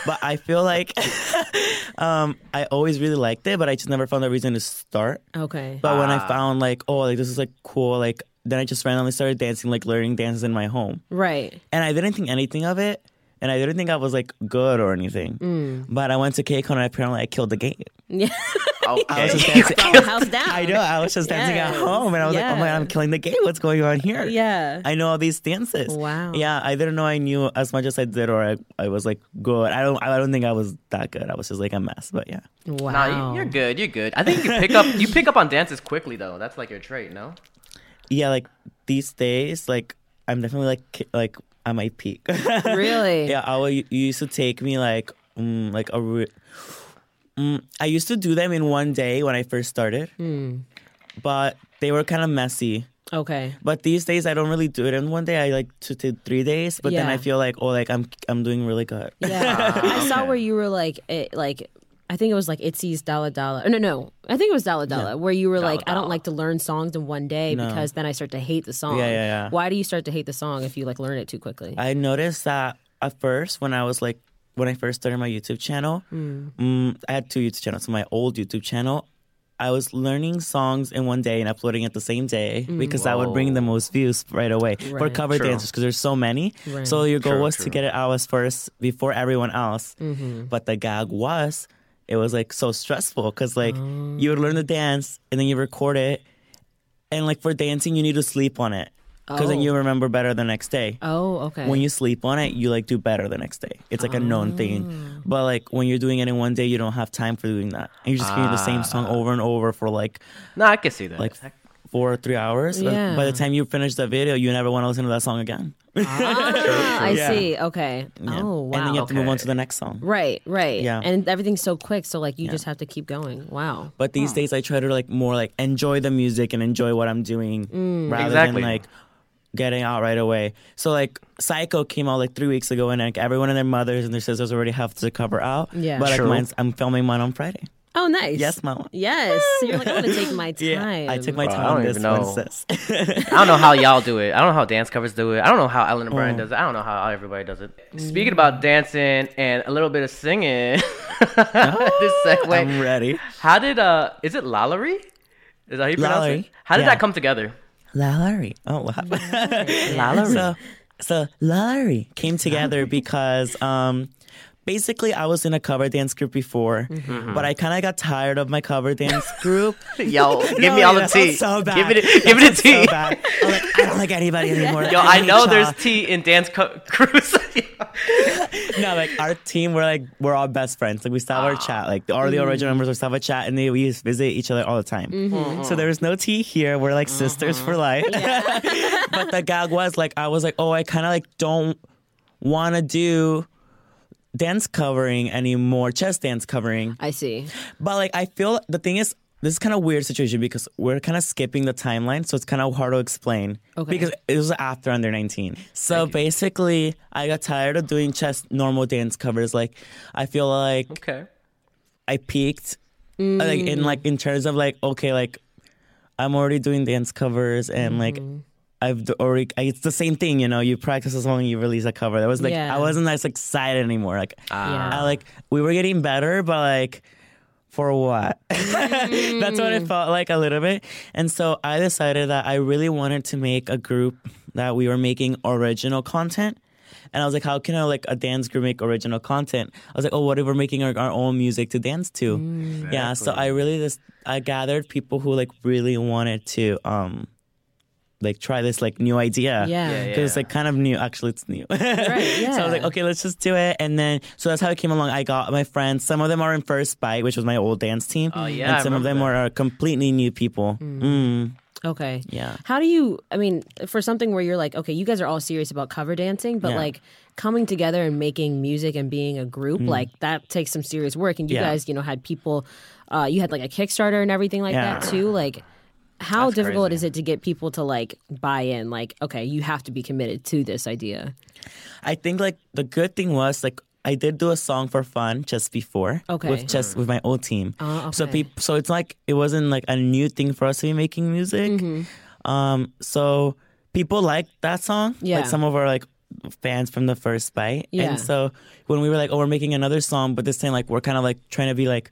but I feel like um, I always really liked it, but I just never found a reason to start. Okay. But when I Ah. found like, oh, like this is like cool, like then I just randomly started dancing, like learning dances in my home, Right. and I didn't think anything of it. And I didn't think I was like good or anything. Mm. But I went to KCON and apparently I killed the game. Yeah. I was just dancing. House down. I know. I was just dancing at home, and I was like, "Oh my god, I'm killing the game! What's going on here?" Yeah. I know all these dances. Wow. Yeah, I didn't know I knew as much as I did, or I, I was like good. I don't. I don't think I was that good. I was just like a mess. But yeah, Wow. Nah, you, you're good. You're good. I think you pick up you pick up on dances quickly though. That's like your trait, no? yeah. Like these days, like I'm definitely like like at my peak. Really? yeah, I will, you used to take me like mm, like a. Re- mm, I used to do them in one day when I first started, Hmm. but they were kind of messy. Okay. But these days I don't really do it in one day. I like two to three days. But then I feel like oh like I'm I'm doing really good. Yeah. I saw where you were like it, like I think it was like Itzy's Dalla Dalla. No, no, I think it was Dalla Dalla, where you were like, I don't like to learn songs in one day No. because then I start to hate the song. Yeah, yeah, yeah. Why do you start to hate the song if you like learn it too quickly? I noticed that at first when I was like when I first started my YouTube channel, mm, I had two YouTube channels. So my old YouTube channel, I was learning songs in one day and uploading it the same day because that would bring the most views right away for cover True. dancers because there's so many. Right. So your goal True, was to get it out as first before everyone else. Mm-hmm. But the gag was it was like so stressful because like you would learn the dance and then you record it, and like for dancing you need to sleep on it because then Oh. you remember better the next day oh, okay. when you sleep on it, you like do better the next day. It's like a known Oh. thing. But like when you're doing it in one day, you don't have time for doing that. And you're just hearing the same song Ah. over and over for like No, I can see that. like or three hours. Yeah. By the time you finish the video, you never want to listen to that song again. ah, I Yeah. see. Okay. Yeah. Oh, wow. And then you have to move on to the next song. Right, right. Yeah. And everything's so quick, so like you just have to keep going. Wow. But these days, I try to like more like enjoy the music and enjoy what I'm doing Mm. rather Exactly. than like getting out right away. So like Psycho came out like three weeks ago, and like everyone and their mothers and their sisters already have the cover out. Yeah. But like True. mine's, I'm filming mine on Friday. Oh, nice. Yes, mama. Yes. So you're like, I'm gonna take my time. Yeah, I took my Bro, I time don't on this even one, know. sis. I don't know how y'all do it. I don't know how dance covers do it. I don't know how Ellen and Brian Oh. does it. I don't know how everybody does it. Speaking about dancing and a little bit of singing, this segue. I'm ready. How did uh? Is it Lallery? Is that how you pronounce it? How did yeah. that come together? Lallery. Oh, wow. Lallery. So, so Lallery came together because um, basically I was in a cover dance group before, Mm-hmm. but I kind of got tired of my cover dance group. Yo, give No, me all yeah, the tea. So bad. Give it, That give it a tea. So bad. I'm like, I don't like anybody anymore. Yo, I hate know y'all. there's tea in dance co- crews. no, like our team, we're like we're all best friends. Like we still have our chat. Like all the original members, we still have a chat, and they we just visit each other all the time. Mm-hmm. So there was no tea here. We're like sisters for life. but the gag was like I was like, oh, I kind of like don't want to do dance covering anymore, chest dance covering. I see. But like I feel the thing is. This is kind of weird situation because we're kind of skipping the timeline, so it's kind of hard to explain. Okay. Because it was after under 19. So basically, I got tired of doing chest normal dance covers. Like, I feel like okay. I peaked, like in like in terms of like okay, like I'm already doing dance covers and like mm. I've d- already. It's the same thing, you know. You practice a song, you release a cover. That was like Yeah. I wasn't as excited anymore. Like Yeah. I like we were getting better, but like for what? That's what it mm. felt like a little bit. And so I decided that I really wanted to make a group that we were making original content. And I was like, how can I like a dance group make original content? I was like, oh, what if we're making our, our own music to dance to? Mm. Yeah. So I really just I gathered people who like really wanted to um like try this like new idea. Yeah. Yeah, Because it's like kind of new. Actually, it's new. Right. Yeah. So I was like, okay, let's just do it. And then, so that's how it came along. I got my friends. Some of them are in First Bite, which was my old dance team. Oh, yeah, And some of them remember are completely new people. Mm. Okay. Yeah. How do you, I mean, for something where you're like, okay, you guys are all serious about cover dancing, but Yeah. like coming together and making music and being a group, like that takes some serious work. And you Mm. Yeah. guys, you know, had people, uh, you had like a Kickstarter and everything like Yeah. that too. Like, how That's difficult crazy. is it to get people to like buy in? Like, okay, you have to be committed to this idea. I think like the good thing was like, I did do a song for fun just before, Okay. with just with my old team. Oh, So people, so it's like it wasn't like a new thing for us to be making music. Mm-hmm. Um, so people liked that song. Yeah. like some of our like fans from the first bite. Yeah. And so when we were like, oh, we're making another song, but this time like we're kind of like trying to be like,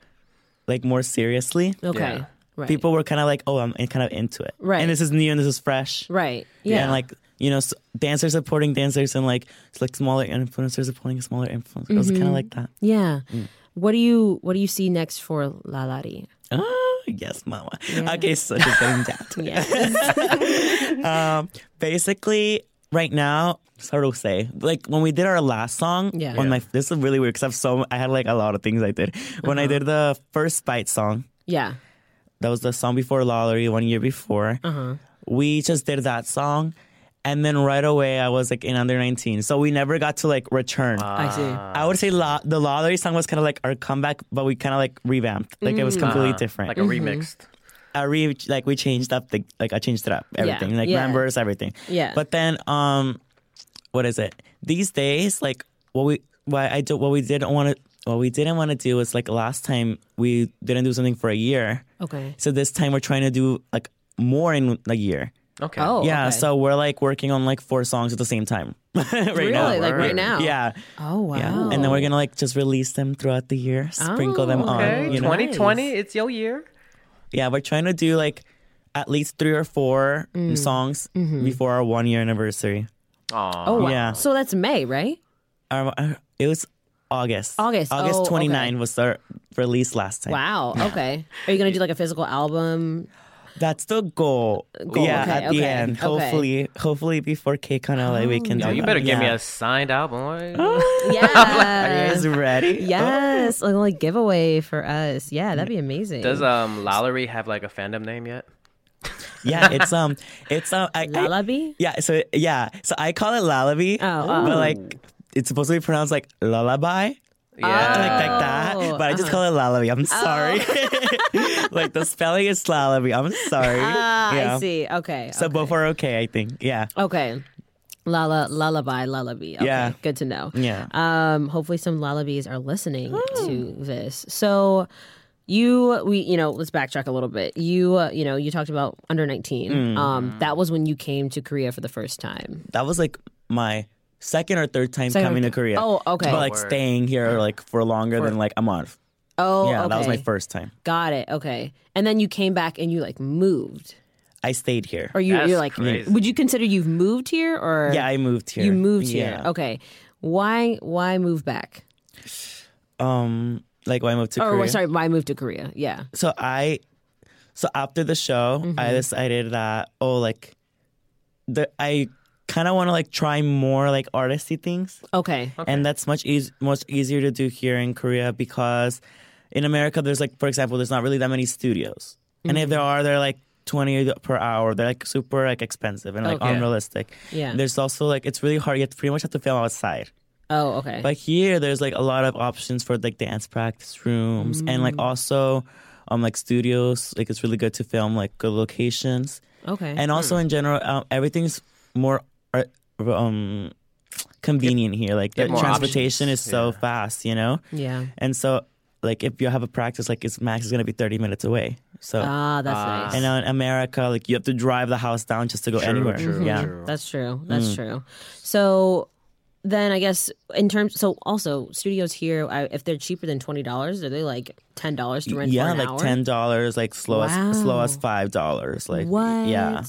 like more seriously. Okay. Yeah. Right. People were kind of like, oh, I'm kind of into it. Right. And this is new and this is fresh. Right. Yeah. And like you know, s- dancers supporting dancers and like like smaller influencers supporting smaller influencers. It was Mm-hmm. kind of like that. yeah. Mm. What do you What do you see next for Lalari? Oh, yes, mama. Yeah. Okay, so just getting down to it. Um, basically, right now, it's hard to say. Like when we did our last song, Yeah. When my this is really weird because I've so I had like a lot of things I did. When I did the first bite song, yeah. That was the song before Lottery one year before. Uh-huh. We just did that song. And then right away, I was like in under 19. So we never got to like return. I see. I would say la- the Lottery song was kind of like our comeback, but we kind of like revamped. Like it was completely Uh, different. Like a remixed. I re like we changed up the like I changed it up everything like yeah. members everything. Yeah. But then um, what is it? These days, like what we why I do what we didn't want to. What we didn't want to do was like last time we didn't do something for a year. Okay. So this time we're trying to do like more in a year. Okay. Oh, yeah, okay. so we're like working on like four songs at the same time right really? now. Like right now? Yeah, Oh wow. yeah, and then we're gonna like just release them throughout the year, sprinkle them Oh, on. Okay. You know? 2020, it's your year. Yeah, we're trying to do like at least three or four Mm. songs Mm-hmm. before our one year anniversary. Aw. Oh wow. Yeah. So that's May, right? Our, our- it was August. August. August Oh, okay. 29 was our release last time. Wow. Okay. Are you gonna do like a physical album? That's the goal. Goal, Yeah, okay, at the end. okay. Oh, Hopefully, hopefully before KCON LA we can Yo, do you that. better give me a signed album. What? Are you Yeah. guys ready? yes. Like, like giveaway for us. Yeah, that'd be amazing. Does um Lallery have like a fandom name yet? Yeah, it's um, it's um, I, I, Lullaby? yeah. So yeah, so I call it lullaby, Oh, but oh. like it's supposed to be pronounced like lullaby. Yeah. like like that. Oh, But I just call it lullaby. I'm sorry. like the spelling is lullaby. I'm sorry. Ah, yeah. I see. Okay. So okay. both are okay, I think. Yeah. Okay. Lala, lullaby, lullaby. Okay, Yeah. Good to know. Yeah. Um, hopefully some lullabies are listening to this. So you, we, you know, let's backtrack a little bit. You, uh, you know, you talked about under 19. Mm. Um, that was when you came to Korea for the first time. That was like my second or third time Second or coming to Korea. Oh, okay. But like Word. staying here like for longer than like a month. Oh, yeah, okay. that was my first time. Got it. Okay. And then you came back and you like moved. I stayed here. Or you, That's you're like, crazy. would you consider you've moved here or? yeah, I moved here. You moved yeah. here. Okay. Why, why move back? Um, like when I moved to Or Korea. sorry, why move to Korea? Yeah. So I, so after the show, Mm-hmm. I decided that oh like, the I kind of want to like try more like artisty things. Okay. and that's much eas much easier to do here in Korea because in America there's like for example there's not really that many studios, and if there Mm-hmm. are they're like twenty per hour. They're like super like expensive and like Okay. unrealistic. Yeah. There's also like it's really hard. You have to pretty much have to film outside. Oh, okay. But here there's like a lot of options for like dance practice rooms and like Mm. also um like studios. Like it's really good to film like good locations okay. and also in general um, everything's more um convenient here like the transportation options, is so yeah. fast you know yeah. and so like if you have a practice like it's max is going to be 30 minutes away so Ah, that's Ah. nice. and now in america like you have to drive the house down just to go True, anywhere true, yeah true. That's true. That's Mm. true. So then I guess in terms, so also studios here, I, if they're cheaper than twenty dollars, are they like ten dollars to rent? yeah for an like hour? ten dollars like slow as slow as five dollars like What? yeah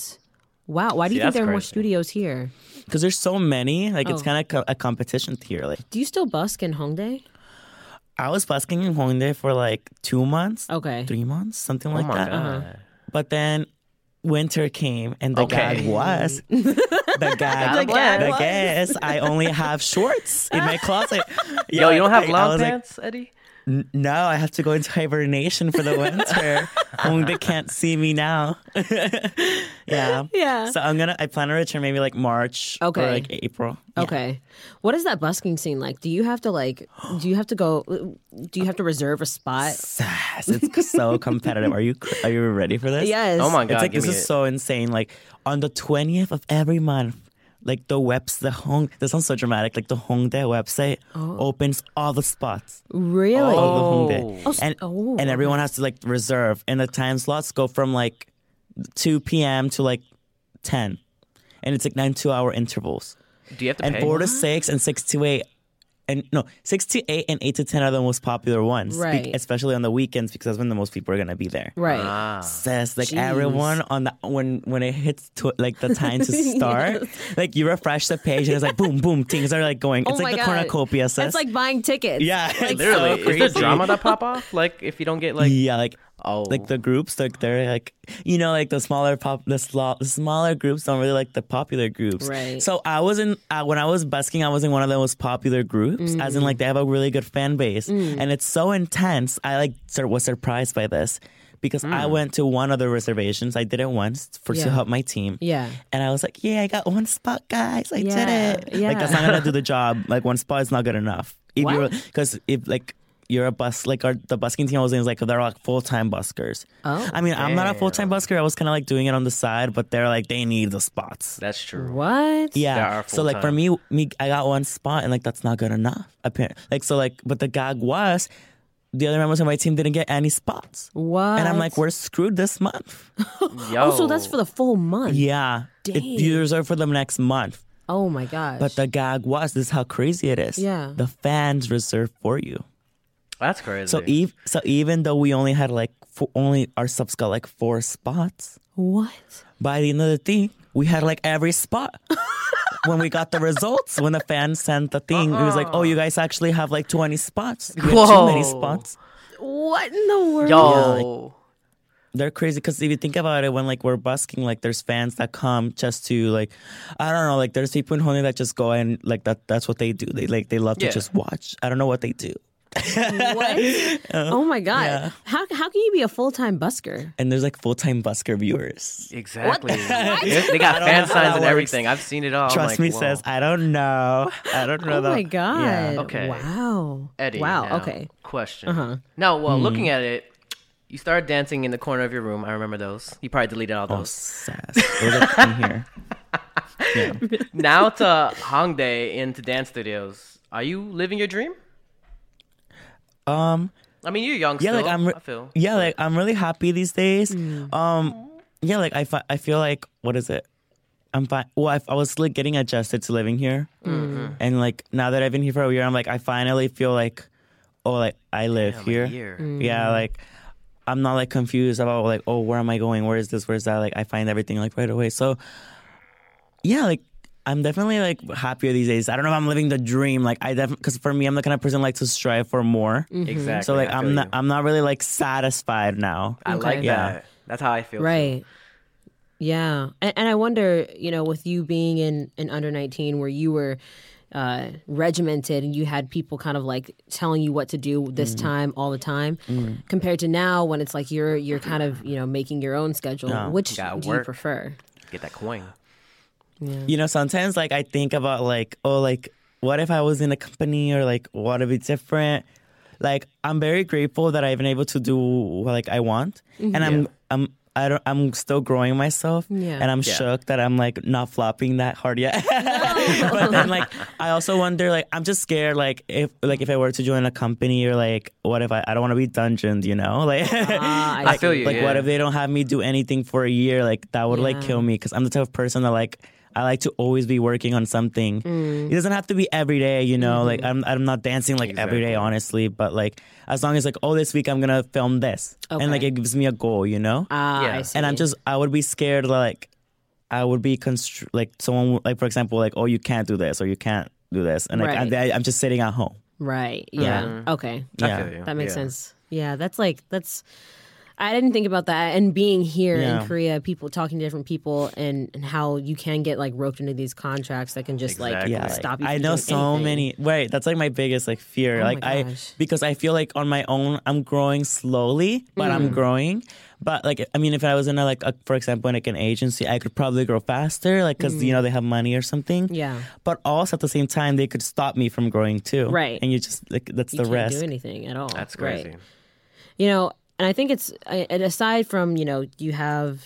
Wow. Why do you See, think there are more studios here? because there's so many like it's Oh. kind of co- a competition here like Do you still busk in Hongdae? i was busking in Hongdae for like two months Okay. three months something Oh like my that god. Uh-huh. But then winter came, and the Okay. gag was the gag. The gag the was? gag is I only have shorts in my closet. Yo, you don't have I- I long was like, pants, Eddie? "N- no, I have to go into hibernation for the winter. Only they can't see me now. yeah. Yeah. So I'm gonna. I plan to return maybe like March Okay. or like April. Yeah. Okay. What is that busking scene like? Do you have to like? Do you have to go? Do you have to reserve a spot? Yes, it's so competitive. Are you are you ready for this? Yes. Oh my god. it's like give this me is it. so insane. Like on the twentieth of every month, like the webs, the Hong. This sounds so dramatic. Like the Hongdae website oh. opens all the spots, Really? all Oh. the Hongdae, Oh, and oh, and everyone has to like reserve, and the time slots go from like two p.m. to like ten, and it's like nine two-hour intervals, Do you have to and pay? four to six and six to eight. And no, six to eight and eight to ten are the most popular ones, be- Right. especially on the weekends because that's when the most people are gonna be there Right. Ah. says like Jeez. everyone on the when when it hits to, like the time to start like you refresh the page and it's like boom boom things are like going it's Oh like my the God. cornucopia says It's like buying tickets. yeah it's Literally, so is there drama that pop off? Like if you don't get like yeah like oh like the groups like they're like you know like the smaller pop the, slo- the smaller groups don't really like the popular groups Right. so i was in uh, when i was busking i was in one of the most popular groups as in like they have a really good fan base and it's so intense i like sur- was surprised by this because i went to one of the reservations i did it once for Yeah. to help my team Yeah. and I was like, "Yeah, I got one spot, guys. I Yeah, did it." yeah. Like that's not gonna do the job. Like one spot is not good enough. If because if like you're a bus like our the busking team I was in is like they're like full time buskers. Oh. I mean, I'm not a full time busker. I was kind of like doing it on the side, but they're like they need the spots. That's true. What? Yeah. So like for me, me, I got one spot, and like that's not good enough. Apparently, like so like, but the gag was the other members of my team didn't get any spots, What? and I'm like, we're screwed this month. Yo. Oh, so that's for the full month. yeah, it, Dang. you reserve for the next month. Oh my gosh. But the gag was this is how crazy it is. Yeah. the fans reserve for you. That's crazy. So ev- so even though we only had like four, only our subs got like four spots, what? by the end of the thing, we had like every spot. when we got the results, when the fans sent the thing, it was like, "Oh, you uh-uh. guys actually have like 20 spots. You have too many Whoa. spots." What in the world? Yo. They're crazy because if you think about it, when like we're busking, like there's fans that come just to like, I don't know, like there's people in Hongdae that just go and like that. That's what they do. They like they love Yeah. to just watch. I don't know what they do. What? oh my god. yeah. How how can you be a full time busker? And there's like full time busker viewers. Exactly. Yes, they got fan signs and everything. I've seen it all. Trust like, me, whoa. says I don't know. I don't know. Oh the- my god. Yeah. Okay. Wow. Eddie. Wow. now, Okay. Question. Uh-huh. Now, well, looking at it, you started dancing in the corner of your room. I remember those. You probably deleted all Oh, those. sass. It was like in here. Yeah. now to Hongdae into dance studios. Are you living your dream? Um. I mean, you're young Yeah, still. like I'm. Re- I feel. yeah, like I'm really happy these days. Mm. Um. Yeah, like I. Fi- I feel like what is it? I'm fine. Well, I, I was like getting adjusted to living here, Mm-hmm. and like now that I've been here for a year, I'm like I finally feel like, oh, like I live Damn, a here. year. Yeah, like I'm not like confused about like oh where am I going? Where is this? Where's that? Like I find everything like right away. So yeah, like I'm definitely like happier these days. I don't know if I'm living the dream. Like I definitely because for me, I'm the kind of person like to strive for more. Exactly. So like I I'm not you. I'm not really like satisfied now. I like Yeah. that. That's how I feel. too. Right. Yeah. And, and I wonder, you know, with you being in, in under 19 where you were uh, regimented and you had people kind of like telling you what to do this Mm. time all the time compared to now when it's like you're you're kind of, you know, making your own schedule. Yeah. Which Gotta do you prefer? Get that coin. You know, sometimes like I think about like oh like what if I was in a company or like what if it's different. Like I'm very grateful that I've been able to do what like I want, and I'm I'm. I don't, I'm still growing myself, Yeah. and I'm Yeah. shook that I'm like not flopping that hard yet. but then, like, I also wonder, like, I'm just scared, like, if like if I were to join a company or like, what if I, I don't want to be dungeoned, you know? Like, Ah, I I feel you. like what if they don't have me do anything for a year like that would like kill me because i'm the type of person that like i like to always be working on something Mm. it doesn't have to be every day you know like Mm-hmm. i'm i'm not dancing like every day honestly but like as long as like oh this week i'm gonna film this and like it gives me a goal you know Ah, Yeah. I see. and i'm just i would be scared like i would be constr- like someone like for example like oh you can't do this or you can't do this and like Right. I, i'm just sitting at home Right. Yeah. Okay. Yeah. That makes Yeah. sense. Yeah, that's like that's. I didn't think about that. And being here Yeah. in Korea, people talking to different people, and, and how you can get like roped into these contracts that can just Exactly. like yeah, stop you. I from know doing so anything. many. Wait, that's like my biggest like fear. Oh like my I because I feel like on my own I'm growing slowly, but Mm. I'm growing. But like I mean, if I was in a like a, for example in like an agency, I could probably grow faster, like because Mm. you know they have money or something. Yeah, But also at the same time, they could stop me from growing too. Right. and you just like that's you the can't risk. do anything at all. That's Right. crazy. You know, and I think it's and aside from you know you have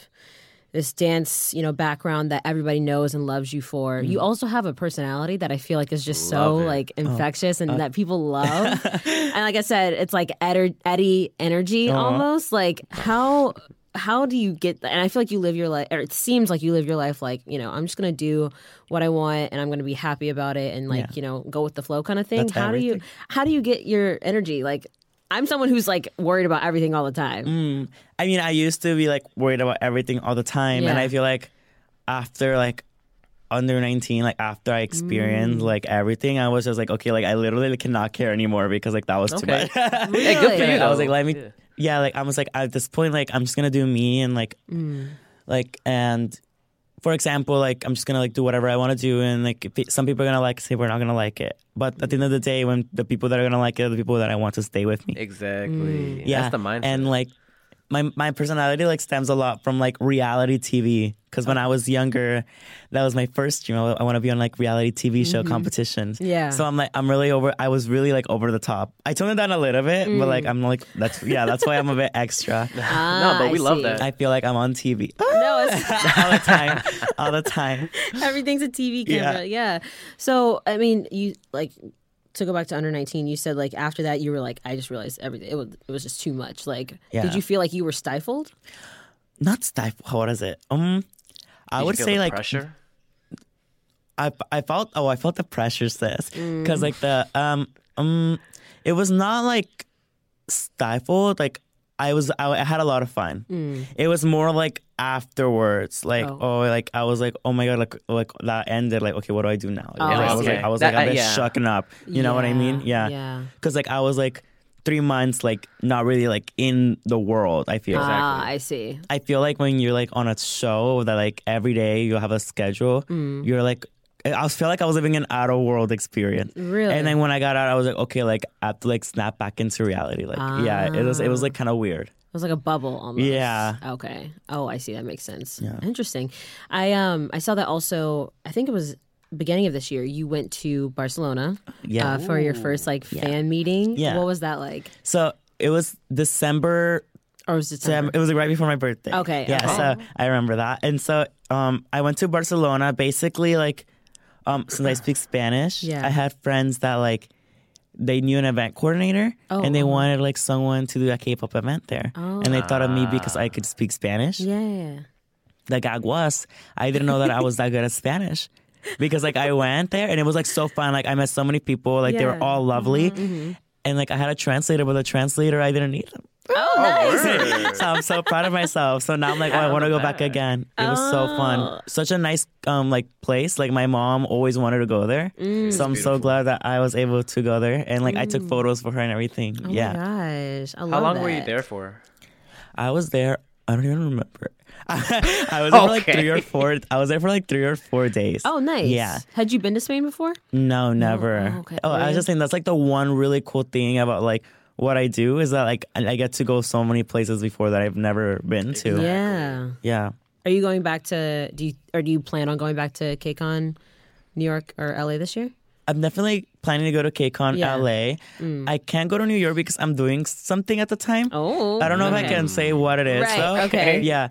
this dance you know background that everybody knows and loves you for. You also have a personality that I feel like is just so Mm. It. like infectious and that people love. and like I said, it's like Ed- Eddie energy almost. Like how how do you get that? And I feel like you live your life, or it seems like you live your life like you know I'm just gonna do what I want and I'm gonna be happy about it and like Yeah. you know go with the flow kind of thing. That's how do you how do you get your energy like? I'm someone who's like worried about everything all the time. Mm. I mean, I used to be like worried about everything all the time, and I feel like after like under 19 like after i experienced Mm. like everything i was just like okay like i literally cannot care anymore because like that was too Okay. much Hey, good for you. I was like, let me, Yeah. yeah. like I was like, at this point, like I'm just gonna do me and like, Mm. like and for example, like I'm just gonna like do whatever I want to do, and like if it- some people are gonna like say we're not gonna like it, but at the end of the day, when the people that are gonna like it are the people that I want to stay with me, Exactly. Mm. yeah, That's the mindset. and like my my personality like stems a lot from like reality TV. Because when I was younger, that was my first dream. I, want to be on like reality TV show mm-hmm. competitions. Yeah. So I'm like, I'm really over. I was really like over the top. I toned it down a little bit, but mm. like I'm like that's yeah. That's why I'm a bit extra. Ah, no, but we I love see. that. I feel like I'm on TV No, it's, all the time, all the time. everything's a TV camera. Yeah. yeah. So I mean, you like to go back to under nineteen. You said like after that you were like, I just realized everything. It was it was just too much. Like, Yeah. did you feel like you were stifled? Not stifled What is it? Um, I Did you would feel say the like pressure. I I felt oh I felt the pressure sis Mm. because like the um um it was not like stifled like I was I, I had a lot of fun. It was more like afterwards like Mm. Oh. oh. like I was like oh my god like like that ended like okay what do I do now? Oh, Like, I was like I was That- like a uh, yeah. shucking up. You know what I mean? Yeah. Yeah. Because like I was like three months like not really like in the world. I feel. Ah, I see. I feel like when you're like on a show that like every day you have a schedule, Mm. you're like I feel like I was living an outer world experience. Really? And then when I got out, I was like, okay, like I have to like snap back into reality. Like, yeah, it was it was like kind of weird. It was like a bubble almost. Yeah. Okay. Oh, I see. That makes sense. Yeah. Interesting. I um I saw that also. I think it was beginning of this year. You went to Barcelona. Yeah. Uh, for your first like fan meeting. Yeah. What was that like? So it was December. Or was it December? It was like right before my birthday. Okay, Yeah. okay. So I remember that, and so um, I went to Barcelona. Basically, like, um, since I speak Spanish, Yeah. I had friends that like they knew an event coordinator Oh, and they oh. wanted like someone to do a K-pop event there, and they thought of me because I could speak Spanish. Yeah. The gag was I didn't know that I was that good at Spanish. Because like I went there and it was like so fun. Like I met so many people. Like they were all lovely, mm-hmm, mm-hmm. and like I had a translator, but the translator I didn't need them. Oh, nice. so I'm so proud of myself. So now I'm like, oh, I want to go back again. It was so Oh. fun. Such a nice um like place. Like my mom always wanted to go there. Mm. So I'm so glad that I was able to go there. And like I took photos for her and everything. Oh yeah. my gosh. I love How long were you there for? I was there. I don't even remember. I was there for like three or four. I was there for like three or four days. Oh, nice. Yeah. Had you been to Spain before? No, never. Oh, okay. Oh, I was just saying that's like the one really cool thing about like what I do is that like I I get to go so many places before that I've never been to. Yeah. Yeah. Are you going back to do you or do you plan on going back to KCON New York or LA this year? I'm definitely planning to go to KCON Yeah. Mm. LA. I can't go to New York because I'm doing something at the time. Oh. I don't know if I can say what it is. Right, though. okay. Yeah.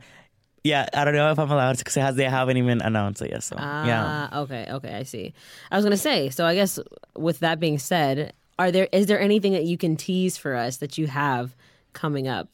Yeah, I don't know if I'm allowed to because they haven't even announced it yet. So yeah. Ah, okay, okay, I see. I was gonna say, so I guess with that being said, are there is there anything that you can tease for us that you have coming up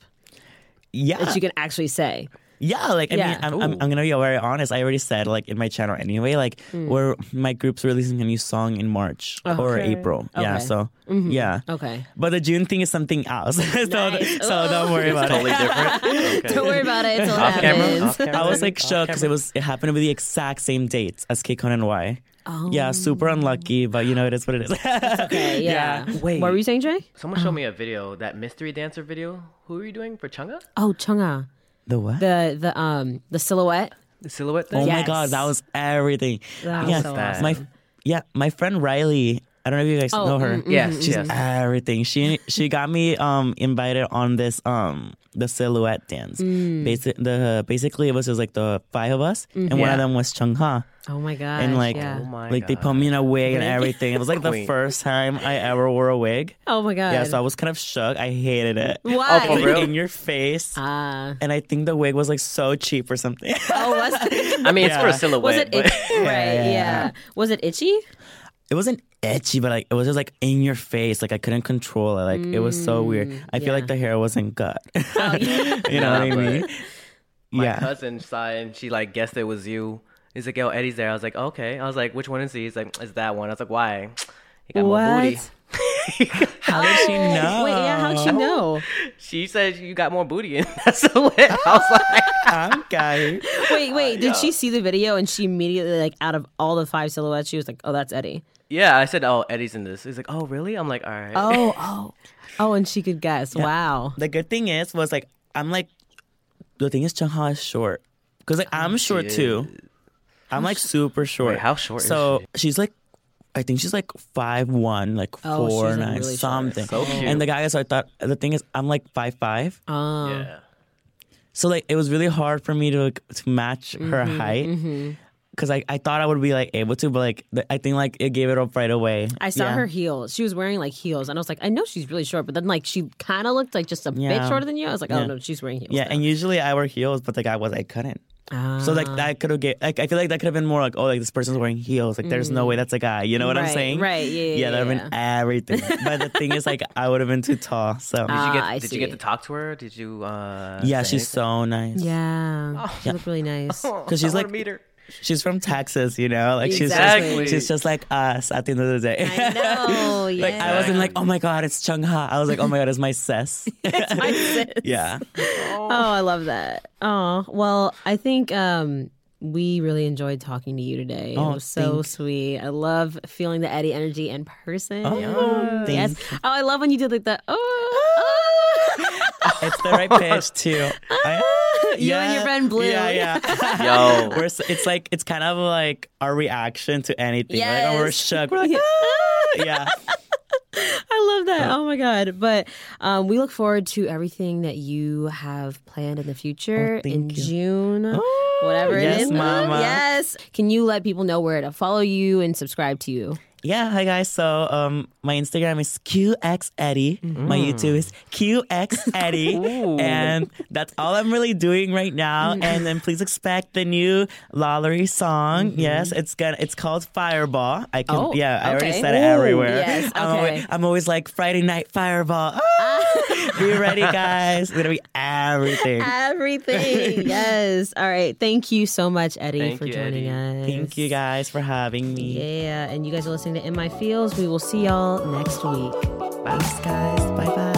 Yeah. that you can actually say? Yeah, like I Yeah. mean, I'm, I'm, I'm gonna be very honest. I already said like in my channel anyway. Like hmm. we're my group's releasing a new song in March or Okay. April. Yeah, Okay. so mm-hmm. yeah. Okay. But the June thing is something else. so Nice. so don't worry about Totally it. different. Okay. Don't worry about it. It's all Off camera. Off camera. I was like Off shook because it was it happened to be the exact same dates as KCON NY. Oh. Yeah, super unlucky, but you know it is what it is. Okay. Yeah. Wait. What were you saying, Jay? Someone showed me a video, that mystery dancer video. Who are you doing for Chung Ha? Oh, Chung Ha. the what? The the um the silhouette. The silhouette oh thing? my god, that was everything. That was yeah, so that. awesome. my yeah, my friend Riley. I don't know if you guys Oh, know her. mm, mm, Yes, mm, She's yes. everything. She she got me um invited on this um the silhouette dance. Mm. Basic the basically it was just like the five of us, and one Yeah. of them was Chung Ha, Oh my god. and like yeah. Oh my like they put me in a wig and everything. It was like the first time I ever wore a wig. Oh my god. Yeah, so I was kind of shook. I hated it. Why? Oh, for Like, real? in your face. Ah. and I think the wig was like so cheap or something. oh, was I mean, it's for a silhouette. was it but- itchy? right? yeah, Yeah, yeah. Was it itchy? It wasn't itchy, but like it was just like in your face. Like I couldn't control it. Like it was so weird. Mm, I feel like the hair wasn't good. Oh, yeah. you know what I Nah, but mean? my yeah. cousin saw it and she like guessed it was you. He's like, yo, Eddie's there. I was like, okay. I was like, which one is he? He's like, it's that one. I was like, why? He got more booty. What? How did she know? Wait, yeah. How'd she know? she said you got more booty in that silhouette. I was like, I'm guy. Wait, wait. Did she see the video and she immediately like out of all the five silhouettes, she was like, "Oh, that's Eddie." Yeah. I said, oh, Eddie's in this. He's like, oh, really? I'm like, all right. Oh, oh, oh, and she could guess. Wow. The good thing is was like I'm like the thing is Chung Ha is short because like I'm short too. I'm like super short. Wait, how short is So she? she's like, I think she's like five one, like Oh, four she's, like, nine really short. something. So cute. And the guy, so I thought the thing is I'm like five five. Oh, yeah. so like it was really hard for me to like, to match her Mm-hmm, height because I, I thought I would be like able to, but like th- I think like it gave it up right away. I saw Yeah. her heels. She was wearing like heels, and I was like, I know she's really short, but then like she kind of looked like just a bit shorter than you. I was like, oh Yeah. no, she's wearing heels. Yeah, now. and usually I wear heels, but the guy was I couldn't. So like Ah. that could have get like I feel like that could have been more like oh like this person's wearing heels like there's no way that's a guy you know what I'm Mm. Saying right, yeah, yeah, that would have yeah. been everything but the thing is like I would have been too tall so Did you Ah, get I Did you get to talk to her? Did you? uh yeah say she's so nice yeah, she looked really nice. because she's I like meet her. She's from Texas you know like she's just she's just like us at the end of the day I know. Yeah. like I wasn't like oh my god it's Chung Ha I was like oh my god it's my sis it's My sis. yeah Oh, I love that. Oh, well, I think um, we really enjoyed talking to you today. Oh, it was so thank- sweet. I love feeling the Eddie energy in person. Oh, yes. thank Oh, I love when you did like the oh. it's the right pitch too I- You and your friend Blue. yeah yeah Yo, we're s- it's like it's kind of like our reaction to anything. Like when we're shook, we're like, "Ah!" yeah. I love that. Oh my god! But um, we look forward to everything that you have planned in the future Oh, in you. June, whatever yes, it is. mama. Yes. Can you let people know where to follow you and subscribe to you? Yeah, hi guys. So um my Instagram is QX Eddie. My Mm. YouTube is QX Eddie. and that's all I'm really doing right now. Mm. And then please expect the new Lollery song. Yes, it's gonna it's called Fireball. I can Mm-hmm. Oh, yeah, I already okay. said it Ooh, everywhere. yes, I'm, okay. always, I'm always like Friday night Fireball. Ah, be ready, guys. It's gonna be everything. Everything. yes. All right. Thank you so much, Eddie, Thank for you, joining Eddie. us. Thank you guys for having me. Yeah. And you guys are listening to In My Feels. We will see y'all next week. Thanks, guys. Bye bye.